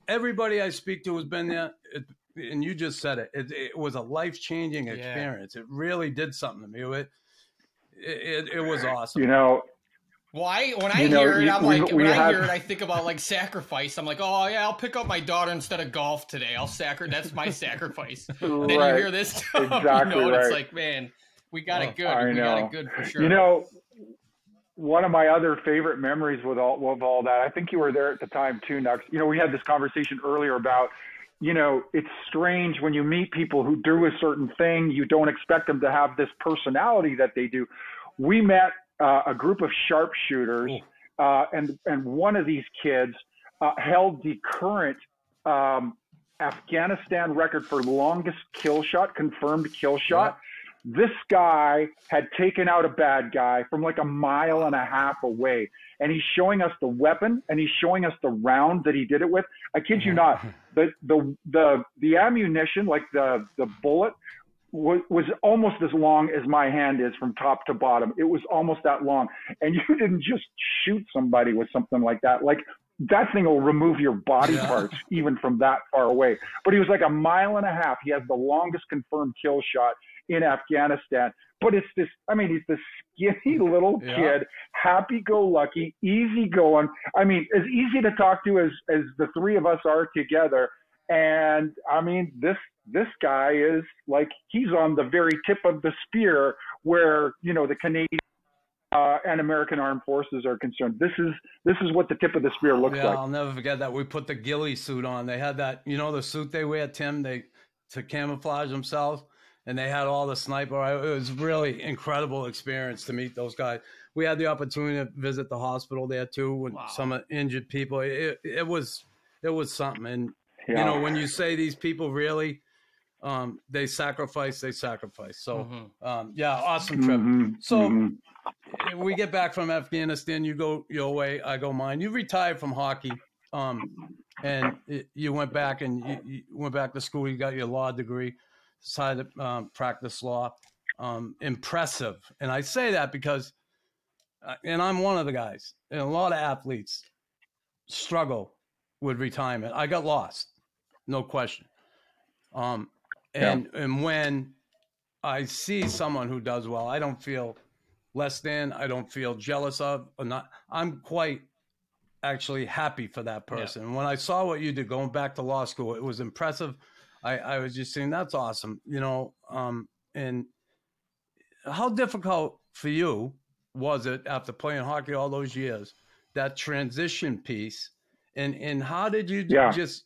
everybody i speak to has been there it, and you just said it it, it was a life-changing Yeah. experience it really did something to me it it, it, it was awesome You know, I when I You know, hear it, I'm we- like we when I hear it, I think about like sacrifice. I'm like, oh yeah, I'll pick up my daughter instead of golf today. I'll sacri That's my sacrifice. *laughs* Then you hear this *laughs* stuff, Exactly you know, and it's like, man, we got Oh, it good. I we got it good for sure. You know, one of my other favorite memories with all with all that, I think you were there at the time too, Nux. You know, we had this conversation earlier about, you know, it's strange when you meet people who do a certain thing, you don't expect them to have this personality that they do. We met uh, a group of sharpshooters, uh, and and one of these kids uh, held the current um, Afghanistan record for longest kill shot, confirmed kill shot. This guy had taken out a bad guy from like a mile and a half away and he's showing us the weapon and he's showing us the round that he did it with. I kid you not *laughs* the the the the ammunition like the the bullet was, was almost as long as my hand is from top to bottom it was almost that long and you *laughs* didn't just shoot somebody with something like that like that thing will remove your body Yeah. parts even from that far away but he was like a mile and a half he has the longest confirmed kill shot in Afghanistan. But it's this, I mean, he's this skinny *laughs* little Yeah. kid, happy go lucky, easy going. I mean, as easy to talk to as, as the three of us are together. And I mean, this, this guy is like, he's on the very tip of the spear where, you know, the Canadian uh, and American armed forces are concerned. This is, this is what the tip of the spear looks yeah like. i'll never forget that we put the ghillie suit on they had that you know the suit they wear tim they to camouflage themselves and they had all the sniper it was really incredible experience to meet those guys we had the opportunity to visit the hospital there too with Wow. some injured people it, it was it was something and Yeah. you know when you say these people really um they sacrifice they sacrifice so Mhm. um yeah awesome trip Mhm, So- mhm. we get back from Afghanistan. You go your way, I go mine. You retired from hockey, um, and it, you went back and you, you went back to school. You got your law degree, decided to um, practice law. Um, impressive, and I say that because, uh, and I'm one of the guys. And a lot of athletes struggle with retirement. I got lost, no question. Um, and and when I see someone who does well, I don't feel less than. I don't feel jealous of or not. I'm quite actually happy for that person. When I saw what you did going back to law school, it was impressive. I, I was just saying that's awesome, you know. Um, and how difficult for you was it after playing hockey all those years, that transition piece, and and how did you Yeah. just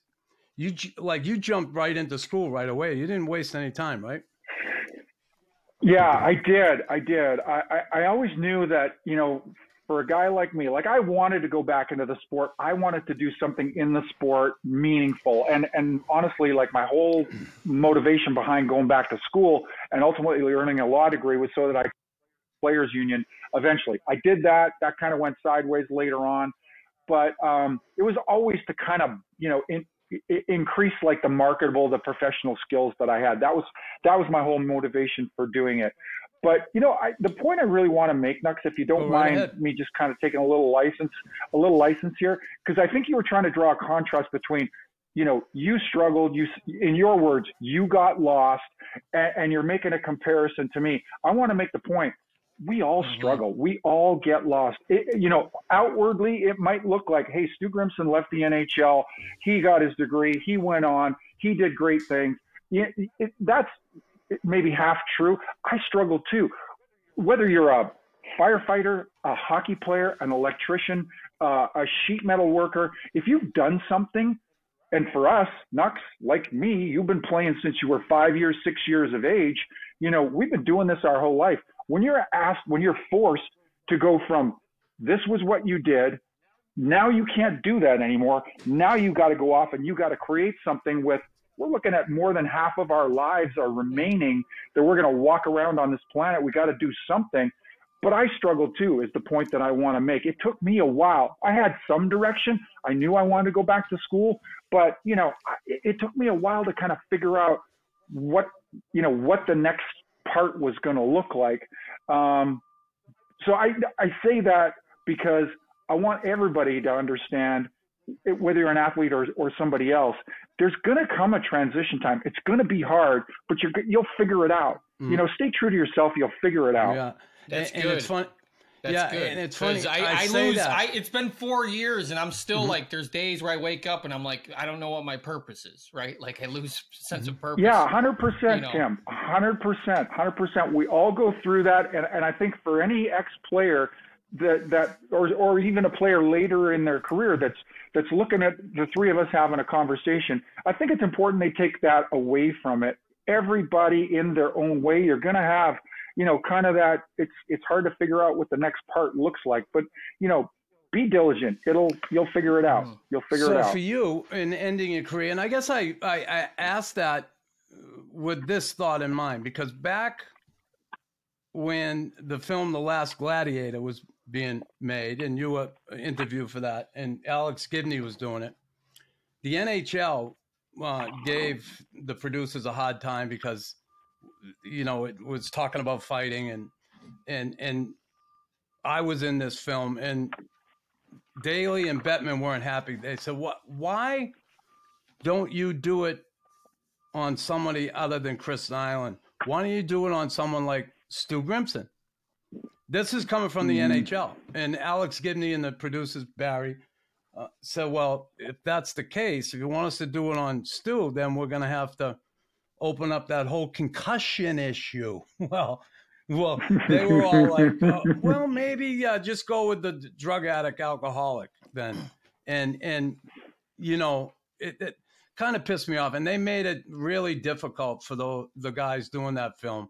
you like you jumped right into school right away? You didn't waste any time, right? Yeah, I did. I did. I, I, I always knew that, you know, for a guy like me, like I wanted to go back into the sport. I wanted to do something in the sport meaningful. And and honestly, like my whole motivation behind going back to school and ultimately earning a law degree was so that I players union eventually. I did that. That kind of went sideways later on. But um, it was always to kind of, you know, in, increase like the marketable, the professional skills that I had. That was that was my whole motivation for doing it. But you know, I, the point I really want to make, Nux, if you don't right mind ahead. me just kind of taking a little license, a little license here, because I think you were trying to draw a contrast between, you know, you struggled, you, in your words, you got lost, and, and you're making a comparison to me. I want to make the point. We all Mm-hmm. struggle. We all get lost. It, you know, outwardly, it might look like, hey, Stu Grimson left the NHL. He got his degree. He went on. he did great things. Yeah, it, that's maybe half true. I struggle too. Whether you're a firefighter, a hockey player, an electrician, uh, a sheet metal worker, if you've done something, and for us, Nux, like me, you've been playing since you were five years, six years of age. You know, we've been doing this our whole life. When you're asked, when you're forced to go from this was what you did, now you can't do that anymore. Now you got to go off and you got to create something with we're looking at more than half of our lives are remaining that we're going to walk around on this planet. We got to do something. But I struggle too, is the point that I want to make. It took me a while. I had some direction. I knew I wanted to go back to school, but you know, it, it took me a while to kind of figure out what you know what the next part was going to look like. Um, so I I say that because I want everybody to understand whether you're an athlete or, or somebody else, there's going to come a transition time. It's going to be hard, but you're, you'll figure it out. Mm. You know, stay true to yourself. You'll figure it out. Yeah, that's and, good. And it's fun. That's yeah, good. and it's funny. I, I, I lose. I, it's been four years, and I'm still mm-hmm. like. There's days where I wake up and I'm like, I don't know what my purpose is. Right? Like I lose *laughs* sense of purpose. Yeah, hundred percent, Tim. Hundred percent, hundred percent. We all go through that, and, and I think for any ex-player that that or or even a player later in their career that's that's looking at the three of us having a conversation i think it's important they take that away from it everybody in their own way you're going to have you know kind of that it's it's hard to figure out what the next part looks like but you know be diligent it'll you'll figure it out mm. you'll figure so it out so for you in ending your career and i guess I, I i asked that with this thought in mind because back when the film the last gladiator was being made, and you were interviewed for that, and Alex Gibney was doing it. The NHL uh, gave the producers a hard time because you know it was talking about fighting and and and I was in this film and Daly and Bettman weren't happy. They said, "What? Why don't you do it on somebody other than Chris Nilan? Why don't you do it on someone like Stu Grimson?" This is coming from the mm. NHL. And Alex Gibney and the producers, Barry, uh, said, well, if that's the case, if you want us to do it on Stu, then we're going to have to open up that whole concussion issue. *laughs* Well, well, they were *laughs* all like, oh, well, maybe uh, just go with the drug addict alcoholic then. And, and you know, it, it kind of pissed me off. And they made it really difficult for the, the guys doing that film,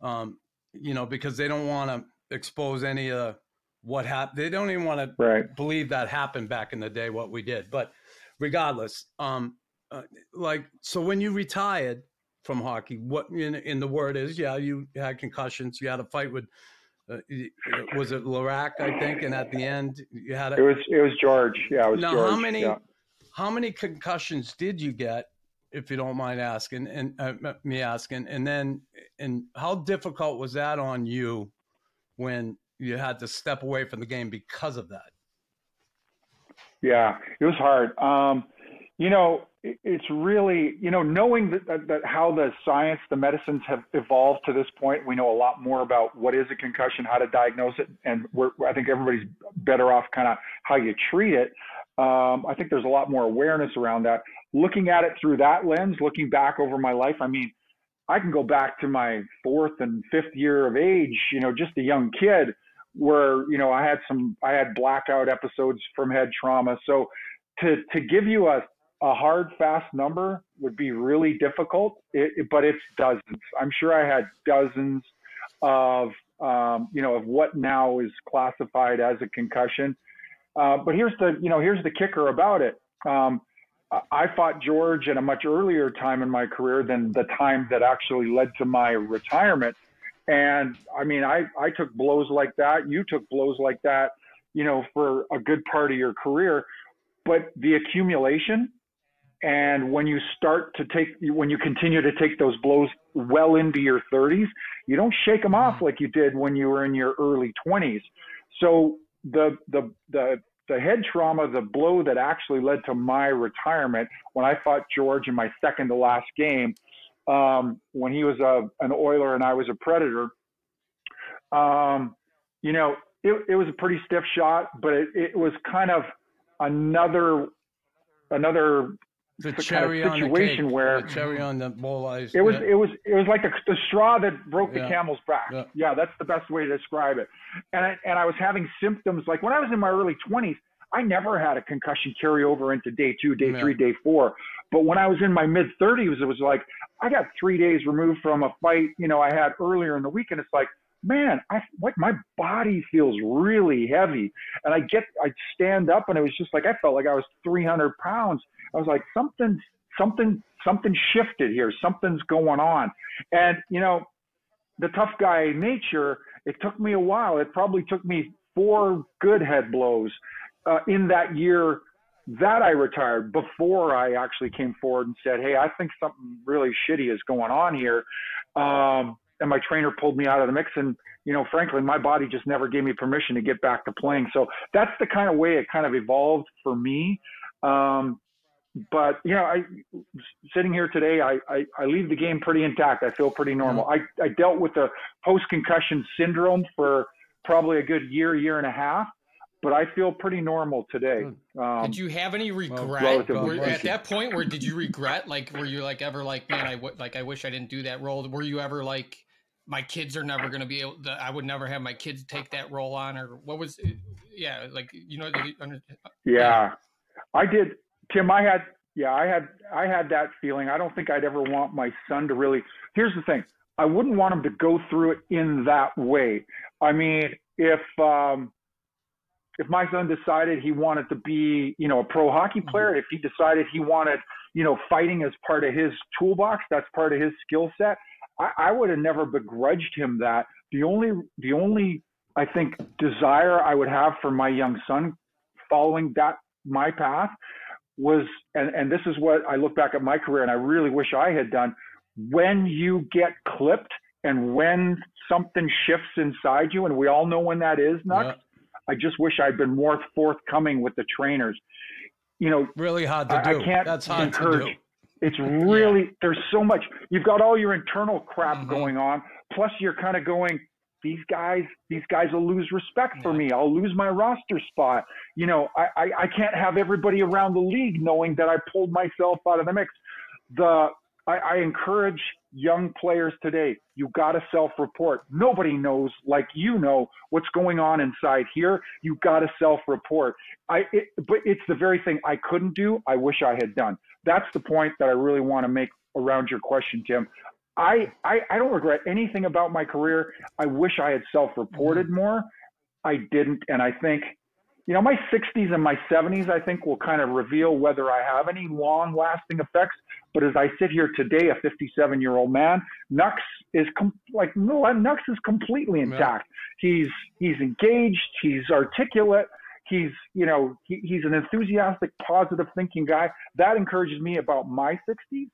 um, you know, because they don't want to expose any of uh, what happened. They don't even want to right. believe that happened back in the day, what we did. But regardless, um, uh, like, so when you retired from hockey, what in, in the word is, yeah, you had concussions. You had a fight with, uh, was it Laraque, I think? And at the end, you had a, it was it was George. Yeah, it was now George. how many yeah. how many concussions did you get? If you don't mind asking, and uh, me asking, and then, and how difficult was that on you when you had to step away from the game because of that? Yeah, it was hard. Um, you know, it's really, you know, knowing that, that, how the science, the medicines have evolved to this point, we know a lot more about what is a concussion, how to diagnose it, and we're, I think everybody's better off kind of how you treat it. Um, I think there's a lot more awareness around that. Looking at it through that lens, looking back over my life, I mean, I can go back to my fourth and fifth year of age, you know, just a young kid where, you know, I had some, I had blackout episodes from head trauma. So to, to give you a, a hard, fast number would be really difficult, it, it, but it's dozens. I'm sure I had dozens of, um, you know, of what now is classified as a concussion. Uh, but here's the, you know, here's the kicker about it. Um, I fought George at a much earlier time in my career than the time that actually led to my retirement. And I mean, I, I took blows like that. You took blows like that, you know, for a good part of your career. But the accumulation and when you start to take, when you continue to take those blows well into your 30s, you don't shake them off like you did when you were in your early 20s. So the, the, the, the head trauma, the blow that actually led to my retirement when I fought George in my second to last game, um, when he was a, an Oiler and I was a Predator, um, you know, it, it was a pretty stiff shot, but it, it was kind of another another The kind cherry of on the situation cake, where the cherry on the bowl ice. it was yeah. it was it was like the, the straw that broke the camel's back. Yeah. Yeah. that's the best way to describe it. And I, and I was having symptoms like when I was in my early 20s, I never had a concussion carry over into day two, day Yeah. three, day four. But when I was in my mid 30s, it was like I got three days removed from a fight, you know, I had earlier in the week, and it's like, man, I like my body feels really heavy, and I get I stand up, and it was just like I felt like I was 300 pounds. I was like something, something, something shifted here. Something's going on, and you know, the tough guy nature. It took me a while. It probably took me four good head blows uh, in that year that I retired before I actually came forward and said, Hey, I think something really shitty is going on here. Um, and my trainer pulled me out of the mix. And, you know, frankly, my body just never gave me permission to get back to playing. So that's the kind of way it kind of evolved for me. Um, but you know, I sitting here today, I, I, I leave the game pretty intact. I feel pretty normal. I, I dealt with the post concussion syndrome for probably a good year, year and a half, but I feel pretty normal today. Um, Did you have any regret relatively were- at that point? Where did you regret? Like, were you like ever like, man, I w- like I wish I didn't do that role? Were you ever like, my kids are never going to be able? To, I would never have my kids take that role on, or what was? Yeah, like you know, under, Yeah, I did, Tim. I had, yeah, I had, I had that feeling. I don't think I'd ever want my son to really. Here's the thing: I wouldn't want him to go through it in that way. I mean, if um, if my son decided he wanted to be, you know, a pro hockey player, if he decided he wanted, you know, fighting as part of his toolbox, that's part of his skill set. I, I would have never begrudged him that. The only, the only, I think, desire I would have for my young son following that my path was and and this is what I look back at my career and I really wish I had done when you get clipped and when something shifts inside you and we all know when that is Nux, Yeah. I just wish I'd been more forthcoming with the trainers you know really hard to I, do. I can't That's hard to encourage do. It's really there's so much. You've got all your internal crap Mhm. going on plus you're kind of going these guys these guys will lose respect for Yeah. me. I'll lose my roster spot. You know I, I i can't have everybody around the league knowing that i pulled myself out of the mix. The i, I encourage young players today you got to self-report. Nobody knows like you know what's going on inside here. You got to self-report. I it, but it's the very thing i couldn't do i wish i had done that's the point that I really want to make around your question, Tim. I, I, I don't regret anything about my career. I wish I had self reported mm-hmm. more. I didn't. And I think, you know, my 60s and my 70s, I think will kind of reveal whether I have any long lasting effects. But as I sit here today, a 57 year old man, Nux is com- like, no, Nux is completely intact. He's, he's engaged. He's articulate he's you know he, he's an enthusiastic positive thinking guy that encourages me about my 60s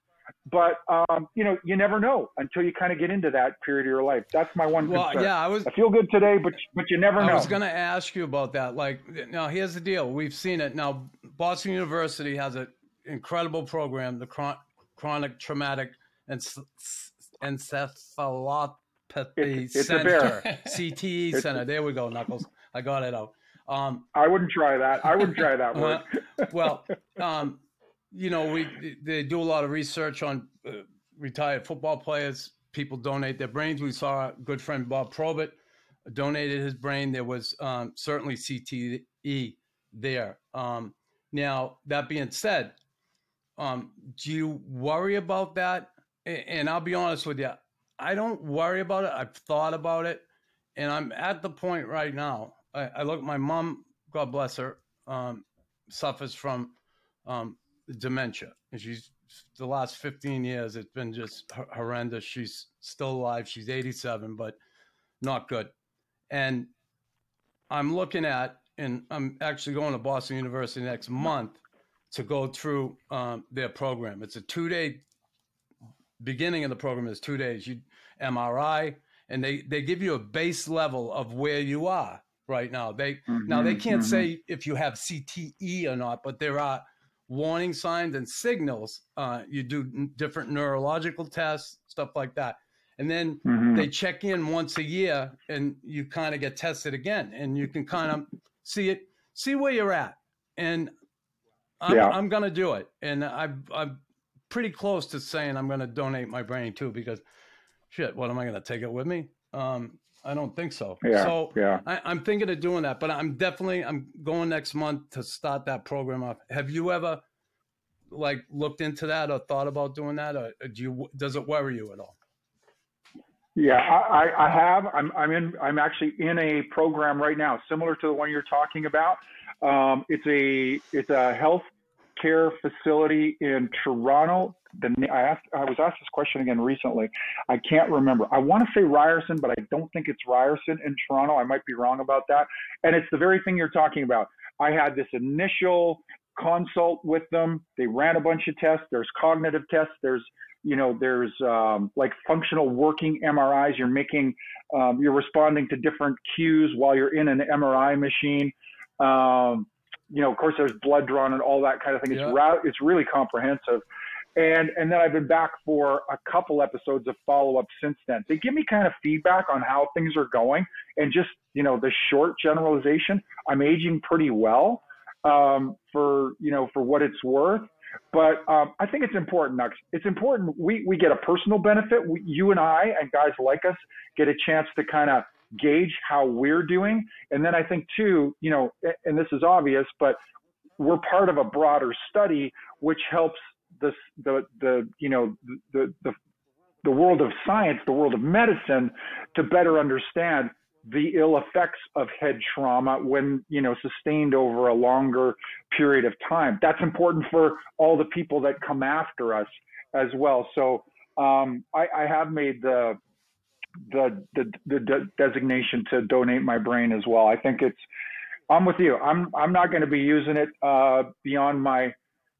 but um, you know you never know until you kind of get into that period of your life that's my one Well, concern. yeah, I was i feel good today but but you never know. I was going to ask you about that. Like, now here's the deal. We've seen it now. Boston University has an incredible program, the chron- chronic traumatic Enc- encephalopathy It's- it's center. *laughs* CTE center. There we go, Knuckles. I got it out. Um, i wouldn't try that i wouldn't try that word uh, *laughs* well, um, you know, we they do a lot of research on uh, retired football players. People donate their brains. We saw our good friend Bob Probert donated his brain. There was um, certainly CTE there. Um, now, that being said, um, do you worry about that? And I'll be honest with you, I don't worry about it. I've thought about it, and I'm at the point right now. I, I look, my mom, God bless her, um, suffers from um, dementia, and she's the last 15 years. It's been just hor- horrendous. She's still alive. She's 87, but not good. And I'm looking at, and I'm actually going to Boston University next month to go through um, their program. It's a two day beginning of the program is two days. You MRI, and they they give you a base level of where you are right now. They now they Mhm, can't mhm. say if you have CTE or not, but there are warning signs and signals. Uh, you do n- different neurological tests, stuff like that, and then Mhm. they check in once a year, and you kind of get tested again, and you can kind of see it, see where you're at. And I'm, Yeah. I'm gonna do it, and I'm I'm pretty close to saying I'm gonna donate my brain too because shit, what am I gonna take it with me? Um, I don't think so. Yeah, So yeah. I, I'm thinking of doing that, but I'm definitely I'm going next month to start that program off. Have you ever like looked into that or thought about doing that, or do you does it worry you at all? Yeah, I, I- I have. I'm, I'm in. I'm actually in a program right now, similar to the one you're talking about. Um, it's a it's a health care facility in Toronto. The I asked. I was asked this question again recently. I can't remember. I want to say Ryerson, but I don't think it's Ryerson in Toronto. I might be wrong about that. And it's the very thing you're talking about. I had this initial consult with them. They ran a bunch of tests. There's cognitive tests. There's you know there's um, like functional working MRIs. You're making um, you're responding to different cues while you're in an MRI machine. Um, you know, of course, there's blood drawn and all that kind of thing. Yeah. It's ra- it's really comprehensive. And and then I've been back for a couple episodes of follow up since then. They give me kind of feedback on how things are going, and just you know the short generalization. I'm aging pretty well um, for you know for what it's worth. But um, I think it's important, Nux. It's important. We we get a personal benefit. We, you and I and guys like us get a chance to kind of gauge how we're doing. And then I think too, you know, and this is obvious, but we're part of a broader study which helps this the the you know the the the world of science, the world of medicine, to better understand the ill effects of head trauma when you know sustained over a longer period of time. That's important for all the people that come after us as well. So um, I, I have made the the, the the de- designation to donate my brain as well. I think it's I'm with you. I'm I'm not going to be using it uh, beyond my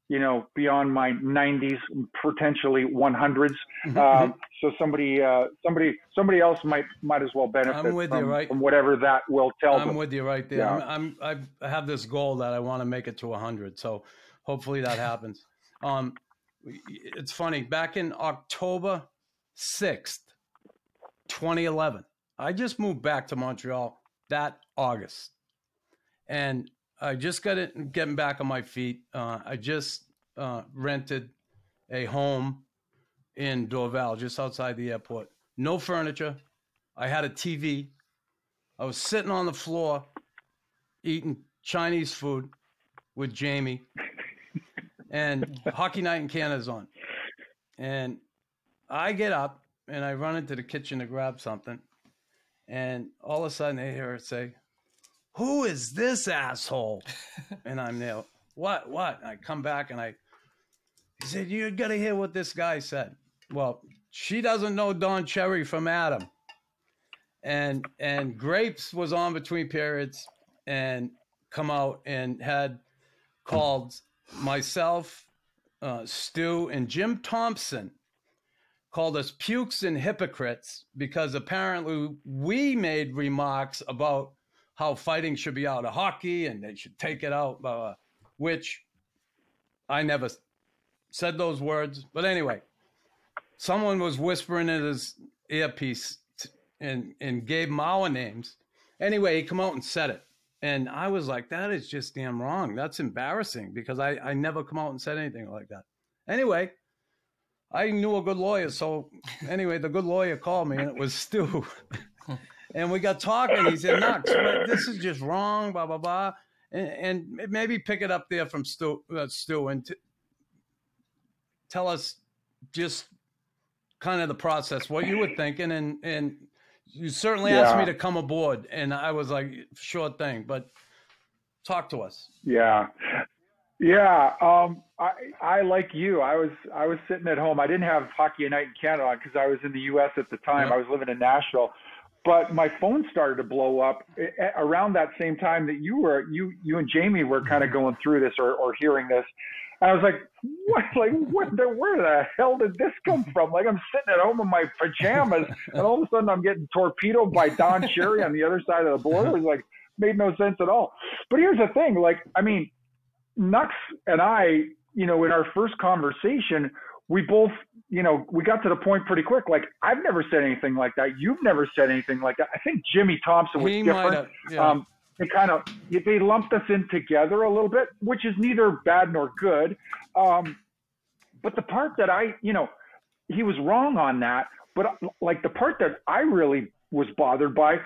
you know beyond my 90s, potentially 100s. Um, so somebody uh, somebody somebody else might might as well benefit I'm with you, right? from whatever that will tell I'm them. with you right there. Yeah. I'm, I'm I have this goal that I want to make it to 100. So hopefully that *laughs* happens. Um, it's funny. Back in October 6th, 2011, I just moved back to Montreal that August, and I just got it getting back on my feet. Uh, I just uh, rented a home in Dorval, just outside the airport. No furniture. I had a TV. I was sitting on the floor eating Chinese food with Jamie, and *laughs* Hockey Night in Canada's on. And I get up and I run into the kitchen to grab something, and all of a sudden I hear her say, "Who is this asshole?" *laughs* and I'm there. What? What? And I come back and I. He said, "You got to hear what this guy said." Well, she doesn't know Don Cherry from Adam and and grapes was on between periods and come out and had called myself uh, stu and jim thompson called us pukes and hypocrites because apparently we made remarks about how fighting should be out of hockey and they should take it out blah, blah, which i never said those words but anyway someone was whispering in his earpiece and and gave him our names. Anyway, he come out and said it. And I was like, that is just damn wrong. That's embarrassing because I, I never come out and said anything like that. Anyway, I knew a good lawyer. So anyway, the good lawyer called me and it was *laughs* Stu. and we got talking. He said, Nux, this is just wrong, blah, blah, blah. And, and maybe pick it up there from Stu, uh, Stu and t- tell us just kind of the process, what you were thinking, and and you certainly asked me to come aboard, and I was like, sure thing, but talk to us. Yeah. Yeah, um, I, I like you. I was I was sitting at home. I didn't have hockey night in Canada because I was in the U.S. at the time. Yeah. I was living in Nashville, but my phone started to blow up a- a- around that same time that you were you you and Jamie were kind of Mm-hmm. going through this or, or hearing this. And I was like, what? *laughs* Like, what? The, where the hell did this come *laughs* from? Like, I'm sitting at home in my pajamas, and all of a sudden, I'm getting torpedoed by Don Cherry on the other side of the border. *laughs* It was like made no sense at all. But here's the thing: like, I mean, Nux and I, you know, in our first conversation, we both, you know, we got to the point pretty quick. Like, I've never said anything like that. You've never said anything like that. I think Jimmy Thompson was He different. have, yeah. Um, they kind of they lumped us in together a little bit, which is neither bad nor good. Um, but the part that I, you know, he was wrong on that. But like the part that I really was bothered by,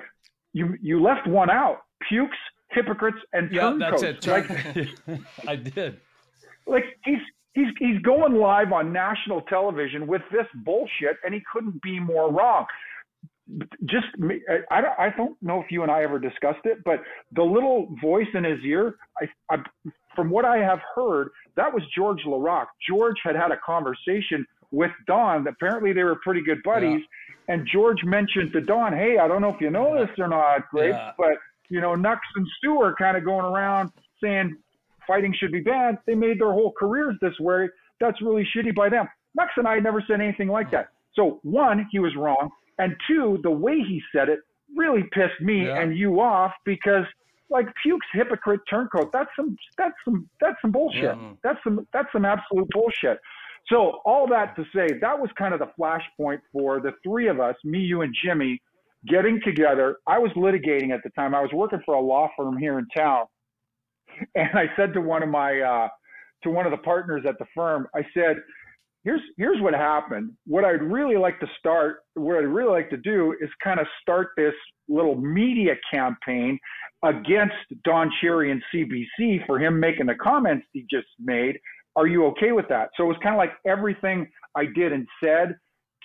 you you left one out: pukes, hypocrites, and Yeah, turncoats. that's it. Like, *laughs* I did. like he's he's he's going live on national television with this bullshit, and he couldn't be more wrong. Just I, I don't I don't know if you and I ever discussed it, but the little voice in his ear, I, I from what I have heard, that was George Laraque. George had had a conversation with Don. Apparently, they were pretty good buddies. And George mentioned to Don, "Hey, I don't know if you know this or not, Grace, Yeah. but you know, Nux and Stu are kind of going around saying fighting should be banned. They made their whole careers this way. That's really shitty by them. Nux and I never said anything like that. So one, he was wrong, and two, the way he said it really pissed me Yeah. and you off because like pukes hypocrite turncoat. That's some that's some that's some bullshit. Yeah. That's some that's some absolute bullshit. So all that to say, that was kind of the flashpoint for the three of us, me, you, and Jimmy, getting together. I was litigating at the time. I was working for a law firm here in town, and I said to one of my uh, to one of the partners at the firm, I said, "Here's here's what happened. What I'd really like to start, what I'd really like to do, is kind of start this little media campaign against Don Cherry and CBC for him making the comments he just made. Are you okay with that?" So it was kind of like everything I did and said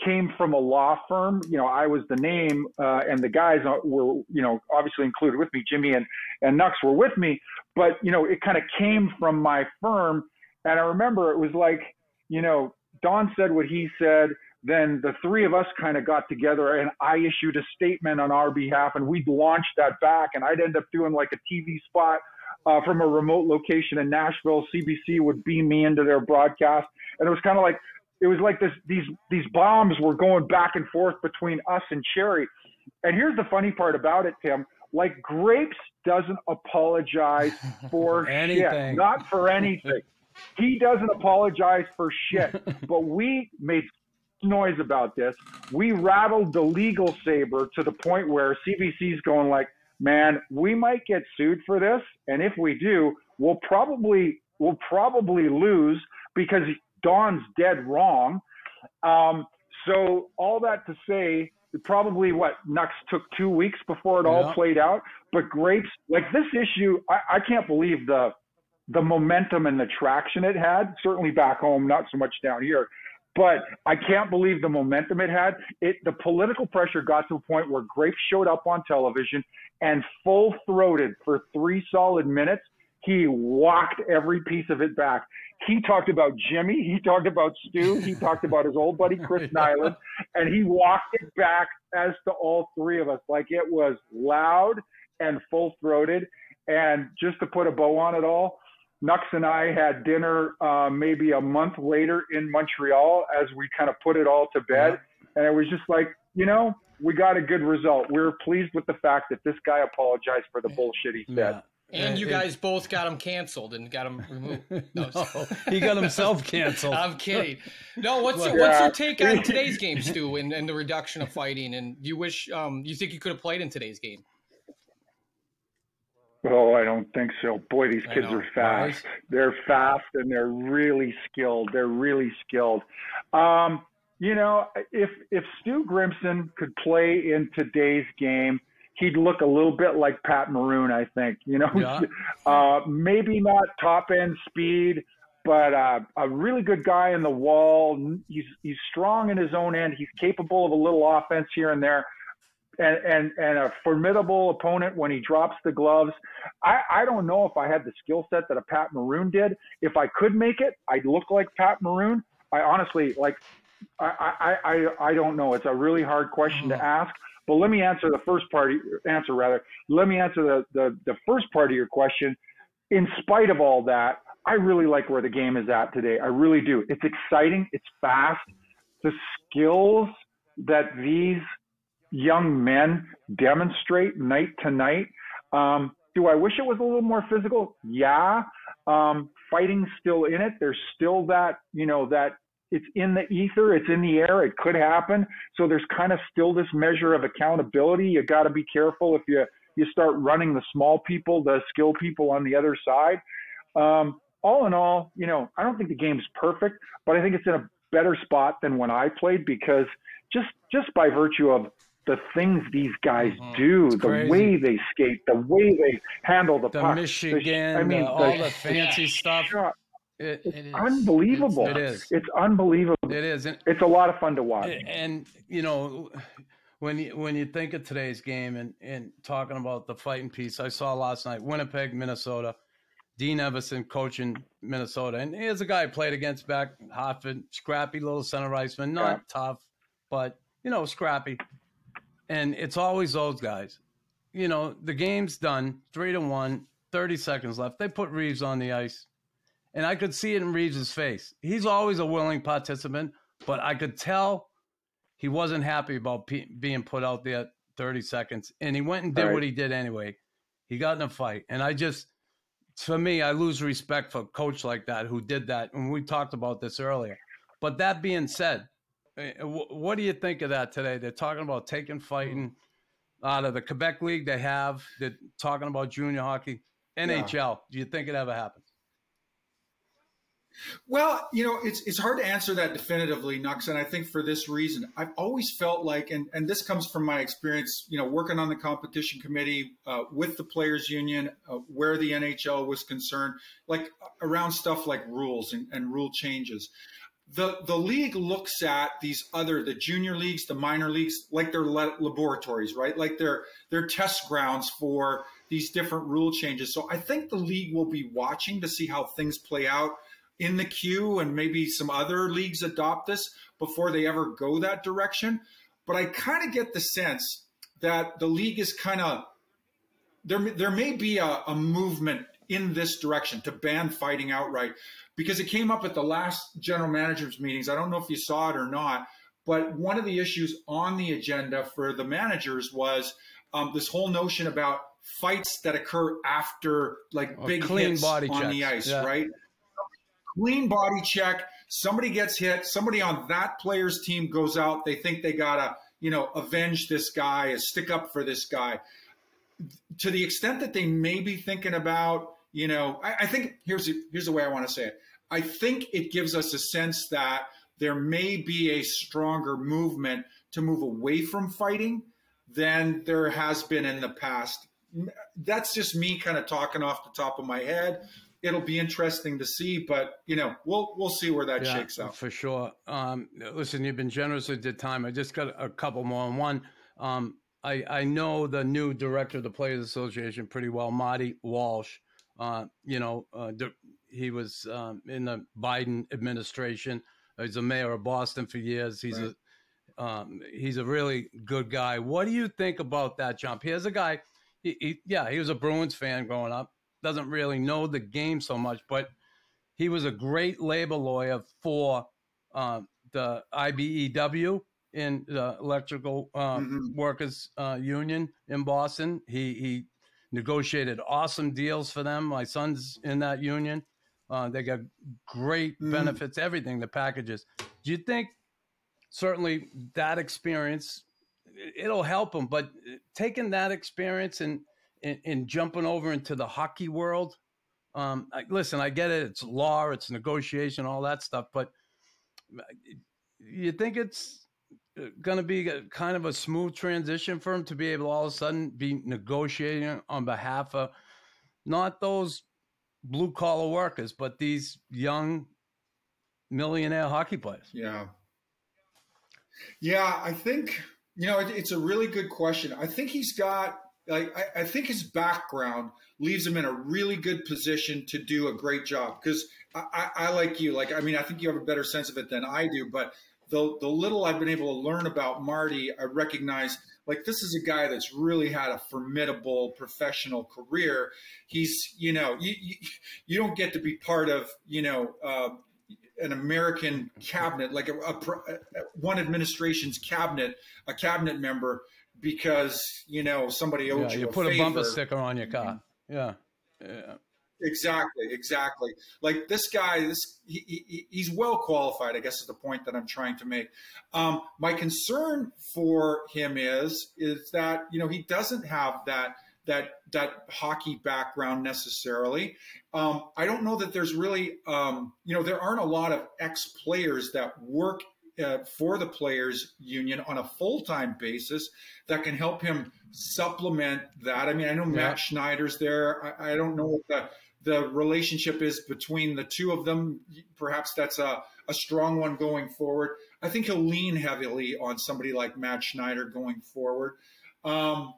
came from a law firm. You know, I was the name, uh, and the guys uh, were, you know, obviously included with me. Jimmy and and Nux were with me, but you know, it kind of came from my firm. And I remember it was like, you know, Don said what he said. Then the three of us kind of got together, and I issued a statement on our behalf, and we'd launched that back. And I'd end up doing like a TV spot uh, from a remote location in Nashville. CBC would beam me into their broadcast, and it was kind of like it was like this these these bombs were going back and forth between us and Cherry. And here's the funny part about it, Tim. Like Grapes doesn't apologize for *laughs* Anything. shit, not for anything. He doesn't apologize for shit. *laughs* But we made noise about this. We rattled the legal saber to the point where CBC's going like, man, we might get sued for this, and if we do, we'll probably we'll probably lose because Don's dead wrong. Um, so all that to say, probably what Nux took two weeks before it all Yeah. played out. But grapes, like this issue, I, I can't believe the the momentum and the traction it had. Certainly back home, not so much down here. But I can't believe the momentum it had. It the political pressure got to a point where Grapes showed up on television and full throated for three solid minutes. He walked every piece of it back. He talked about Jimmy. He talked about Stu. He *laughs* talked about his old buddy Chris Nilan, and he walked it back as to all three of us. Like it was loud and full throated. And just to put a bow on it all, Nux and I had dinner uh, maybe a month later in Montreal as we kind of put it all to bed. And it was just like, you know, we got a good result. We were pleased with the fact that this guy apologized for the bullshit he said. Yeah. And you it- guys both got him canceled and got him removed. *laughs* No, No, *laughs* he got himself canceled. I'm kidding. No, what's Well- what's your take on *laughs* today's game, Stu, and, and the reduction of fighting? And you wish um you think you could have played in today's game? Oh, I don't think so. Boy, these kids are fast. right? They're fast and they're really skilled. They're really skilled. Um, you know, if if Stu Grimson could play in today's game, he'd look a little bit like Pat Maroon. I think. You know, Yeah. *laughs* uh, maybe not top end speed, but uh, a really good guy in the wall. He's he's strong in his own end. He's capable of a little offense here and there. And, and and a formidable opponent when he drops the gloves. I, I don't know if I had the skill set that a Pat Maroon did. If I could make it, I'd look like Pat Maroon. I honestly like. I I I, I don't know. It's a really hard question to ask. But let me answer the first part. Answer rather. Let me answer the, the the first part of your question. In spite of all that, I really like where the game is at today. I really do. It's exciting. It's fast. The skills that these young men demonstrate night to night. Um, do I wish it was a little more physical? Yeah. Um, fighting's still in it. There's still that, you know, that it's in the ether, it's in the air, it could happen. So there's kind of still this measure of accountability. You got to be careful if you you start running the small people, the skill people on the other side. Um, all in all, you know, I don't think the game's perfect, but I think it's in a better spot than when I played because just just by virtue of the things these guys Mhm. do, the crazy. way they skate, the way they handle the, The puck, Michigan, I mean, the- all the the fancy stuff. shot, It, it's It is. unbelievable. It is. It's unbelievable. it is. And, It's a lot of fun to watch. and you know when you when you think of today's game and and talking about the fighting piece i saw last night winnipeg minnesota dean Evason coaching minnesota and here's a guy I played against back hartford scrappy little center iceman not Yeah. tough but you know scrappy and it's always those guys you know the game's done three to one 30 seconds left they put Reaves on the ice and i could see it in Reaves' face. He's always a willing participant but i could tell he wasn't happy about pe being put out there 30 seconds and he went and did Right. what he did anyway. He got in a fight and i just for me i lose respect for a coach like that who did that and we talked about this earlier. But that being said eh, what do you think of that today? They're talking about taking fighting out of the quebec league they have they're talking about junior hockey nhl do you think it ever happens Well, you know, it's it's hard to answer that definitively, Nux, and I think for this reason, I've always felt like, and and this comes from my experience, you know, working on the competition committee uh, with the players' union, uh, where the NHL was concerned, like around stuff like rules and, and rule changes. The the league looks at these other the junior leagues, the minor leagues, like they're laboratories, right? Like they're they're test grounds for these different rule changes. So I think the league will be watching to see how things play out in the queue and maybe some other leagues adopt this before they ever go that direction. But I kind of get the sense that the league is kind of there. There may be a, a movement in this direction to ban fighting outright because it came up at the last general managers meetings. I don't know if you saw it or not, but one of the issues on the agenda for the managers was um, this whole notion about fights that occur after like Oh, big clean hits body on the ice, yeah. right? Clean body check. Somebody gets hit. Somebody on that player's team goes out. They think they gotta, you know, avenge this guy, stick up for this guy. To the extent that they may be thinking about, you know, I, I think here's here's the way I want to say it. I think it gives us a sense that there may be a stronger movement to move away from fighting than there has been in the past. That's just me kind of talking off the top of my head it'll be interesting to see, but you know, we'll we'll see where that shakes out. for sure. Um, listen, you've been generous with your time. I just got a couple more. One, um, I I know the new director of the Players Association pretty well, Marty Walsh. Uh, you know, uh, he was um, in the Biden administration. He's a mayor of Boston for years. He's Right. a um, he's a really good guy. What do you think about that jump? Here's a guy. He, he, yeah, he was a Bruins fan growing up. Doesn't really know the game so much, but he was a great labor lawyer for uh, the IBEW in the Electrical uh, Mhm. Workers uh, Union in Boston. He he negotiated awesome deals for them. My son's in that union. Uh, they got great Mhm. benefits, everything, the packages. Do you think certainly that experience it'll help him, but taking that experience and and, and jumping over into the hockey world, um, I, listen, I get it. It's law, it's negotiation, all that stuff. But you think it's going to be a, kind of a smooth transition for him to be able all of a sudden be negotiating on behalf of not those blue collar workers, but these young millionaire hockey players? Yeah. Yeah, I think, you know, it, it's a really good question. I think he's got, like, I, I think his background leaves him in a really good position to do a great job. Because I, I, I, like you, like, I mean, I think you have a better sense of it than I do. But the, the little I've been able to learn about Marty, I recognize, like, this is a guy that's really had a formidable professional career. He's, you know, you, you, you don't get to be part of, you know, uh, an American cabinet, like a, a, one administration's cabinet, a cabinet member, because you know somebody owed Yeah, you. you a put a bumper sticker on your car. Yeah. yeah. Exactly, exactly. Like this guy, this he, he, he's well qualified. I guess is the point that I'm trying to make. Um, my concern for him is is that you know he doesn't have that that that hockey background necessarily. Um, I don't know that there's really, um, you know, there aren't a lot of ex players that work uh, for the players union on a full-time basis that can help him supplement that. I mean, I know yeah. Matt Schneider's there. I, I, don't know what the the relationship is between the two of them. Perhaps that's a, a strong one going forward. I think he'll lean heavily on somebody like Matt Schneider going forward. Um,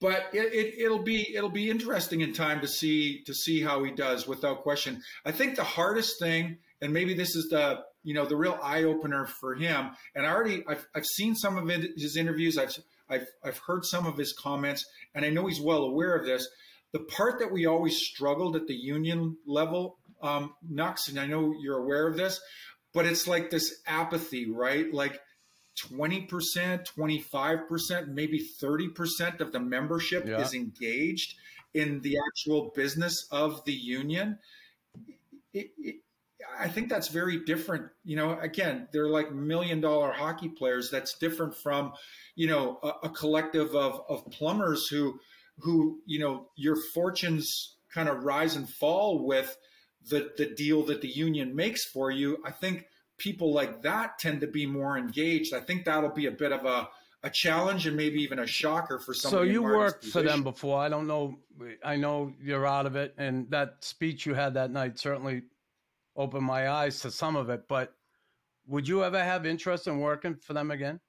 but it, it, will be it'll be interesting in time to see to see how he does without question. I think the hardest thing, and maybe this is the you know the real eye opener for him. And I already I've, I've seen some of his interviews. I've I've I've heard some of his comments, and I know he's well aware of this. The part that we always struggled at the union level, um, Nux, and I know you're aware of this, but it's like this apathy, right? Like 20%, 25%, maybe 30% of the membership yeah. is engaged in the actual business of the union. It, it, I think that's very different. You know, again, they're like million dollar hockey players. That's different from, you know, a, a collective of, of plumbers who, who, you know, your fortunes kind of rise and fall with the, the deal that the union makes for you. I think people like that tend to be more engaged. I think that'll be a bit of a, a challenge and maybe even a shocker for some. So you worked position. for them before. I don't know. I know you're out of it, and that speech you had that night certainly opened my eyes to some of it. But would you ever have interest in working for them again?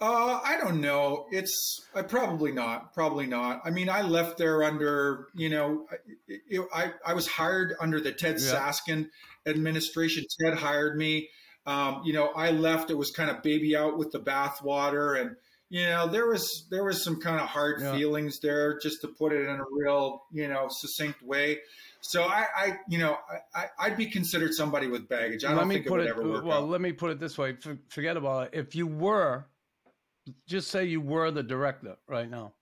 Uh, I don't know. It's I probably not. Probably not. I mean, I left there under you know, it, I I was hired under the Ted yeah. Saskin administration. Ted hired me. Um, you know, I left. It was kind of baby out with the bathwater, and you know, there was there was some kind of hard yeah. feelings there, just to put it in a real you know succinct way. So I, I you know, I, I'd be considered somebody with baggage. I let don't think it would it, ever work. Well, out. let me put it this way: forget about it. If you were just say you were the director right now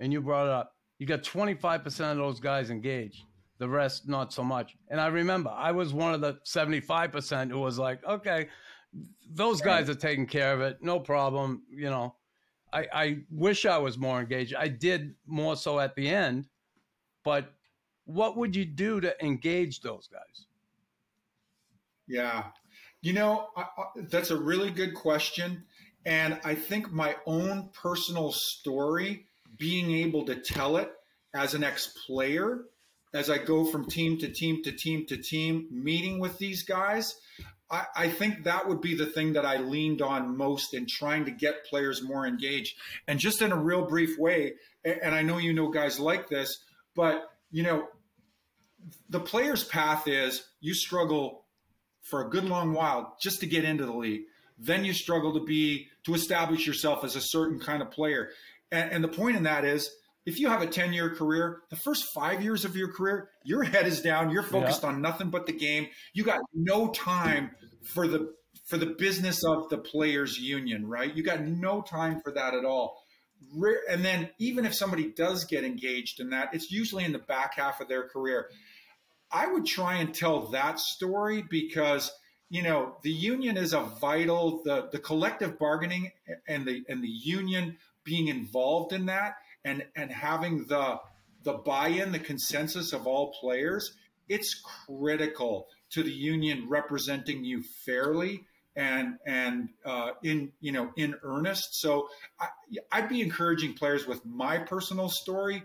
and you brought it up. You got 25% of those guys engaged, the rest not so much. And I remember I was one of the 75% who was like, okay, those guys are taking care of it. No problem. You know, I, I wish I was more engaged. I did more so at the end, but what would you do to engage those guys? Yeah. You know, I, I, that's a really good question. And I think my own personal story, being able to tell it as an ex player, as I go from team to team to team to team, meeting with these guys, I, I, think that would be the thing that I leaned on most in trying to get players more engaged. And just in a real brief way, and I know you know guys like this, but you know, the player's path is you struggle for a good long while just to get into the league. Then you struggle to be to establish yourself as a certain kind of player. And, and the point in that is, if you have a 10 year career, the first five years of your career, your head is down. You're focused yeah. on nothing but the game. You got no time for the for the business of the players union, right? You got no time for that at all. And then even if somebody does get engaged in that, it's usually in the back half of their career. I would try and tell that story because – you know the union is a vital the the collective bargaining and the and the union being involved in that and and having the the buy-in the consensus of all players it's critical to the union representing you fairly and and uh, in you know in earnest so I, i'd be encouraging players with my personal story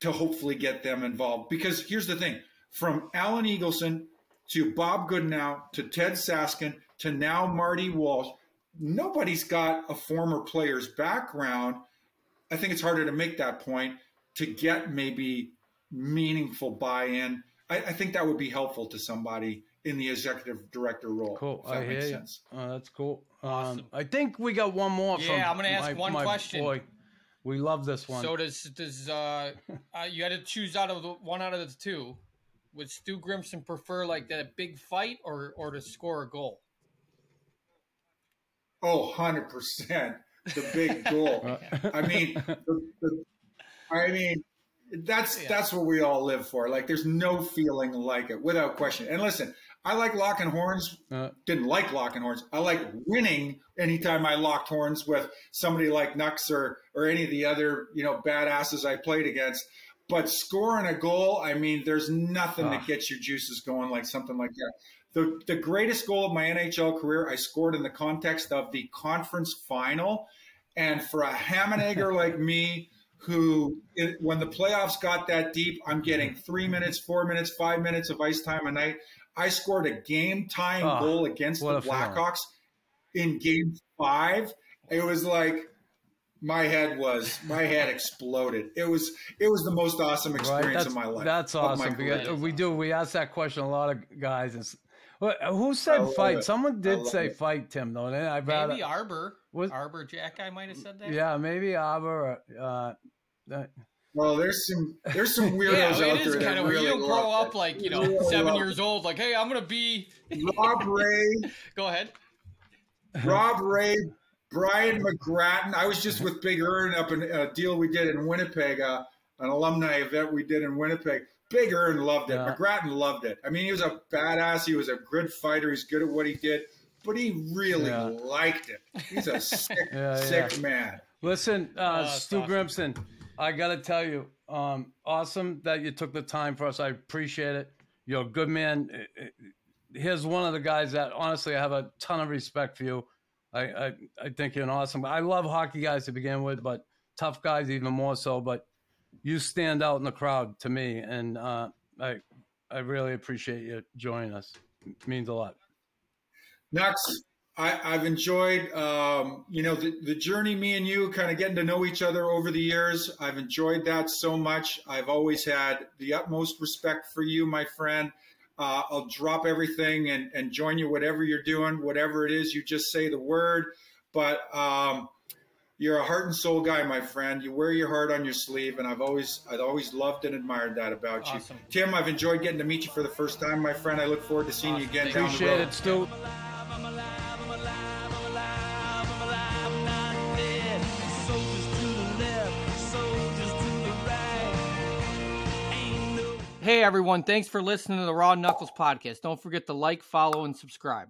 to hopefully get them involved because here's the thing from alan eagleson to Bob Goodenow to Ted Saskin to now Marty Walsh. Nobody's got a former player's background. I think it's harder to make that point to get maybe meaningful buy-in. I, I think that would be helpful to somebody in the executive director role. Cool. I hear you. Uh, that's cool. Um. I think we got one more. Yeah, I'm going to ask my, one my question. Boy. We love this one. So does does uh, *laughs* uh, you had to choose out of the one out of the two? would Stu Grimson prefer like that big fight or or to score a goal? Oh, 100% the big goal. I mean, the, the, I mean, that's yeah. that's what we all live for. Like, there's no feeling like it, without question. And listen, I like locking horns. Uh, Didn't like locking horns. I like winning anytime I locked horns with somebody like Nux or or any of the other you know badasses I played against. But scoring a goal, I mean, there's nothing Ah. that gets your juices going like something like that. The the greatest goal of my NHL career, I scored in the context of the conference final, and for a ham and egger like *laughs* me, who it, when the playoffs got that deep, I'm getting three minutes, four minutes, five minutes of ice time a night. I scored a game tying Ah, goal against the. Blackhawks in game five. It was like my head was my head exploded. It was it was the most awesome right? experience That's, of my life. that's awesome. Because we do. We ask that question a lot of guys. And, who said fight? it. Someone did say it. fight, Tim. Though, and I'd rather. Maybe Arbor. Was- Arbor Jack I might have said that. yeah, maybe Arbor. Uh, uh, Well, there's some there's some *laughs* weirdos Yeah, out it is there kind that of weird. really You don't love grow it. up like you know Really seven love years old. Like, hey, I'm gonna be. Rob Ray, *laughs* Go ahead. Rob Ray, Brian McGrattan. I was just with Big Ern up in a deal we did in Winnipeg, uh, an alumni event we did in Winnipeg. Big Ern loved it. Yeah. McGrattan loved it. I mean, he was a badass. He was a good fighter. He's good at what he did, but he really Yeah. liked it. He's a sick, *laughs* Yeah, sick yeah. man. Listen, uh, Oh, Stu awesome. Grimson, I got to tell you, um, awesome that you took the time for us. I appreciate it. You're a good man. Uh, uh, Here's one of the guys that honestly I have a ton of respect for you. I, I, I think you're an awesome. I love hockey guys to begin with, but tough guys even more so. But you stand out in the crowd to me, and uh, I I really appreciate you joining us. It means a lot. Nux, I, I've enjoyed, um, you know, the, the journey, me and you kind of getting to know each other over the years. I've enjoyed that so much. I've always had the utmost respect for you, my friend. Uh, I'll drop everything and, and join you, whatever you're doing, whatever it is, you just say the word. But um, you're a heart and soul guy, my friend. You wear your heart on your sleeve, and I've always, I've always loved and admired that about you. Tim, I've enjoyed getting to meet you for the first time, my friend. I look forward to seeing you again down the Appreciate road. it, Stu. Hey everyone, thanks for listening to the Raw Knuckles podcast. Don't forget to like, follow, and subscribe.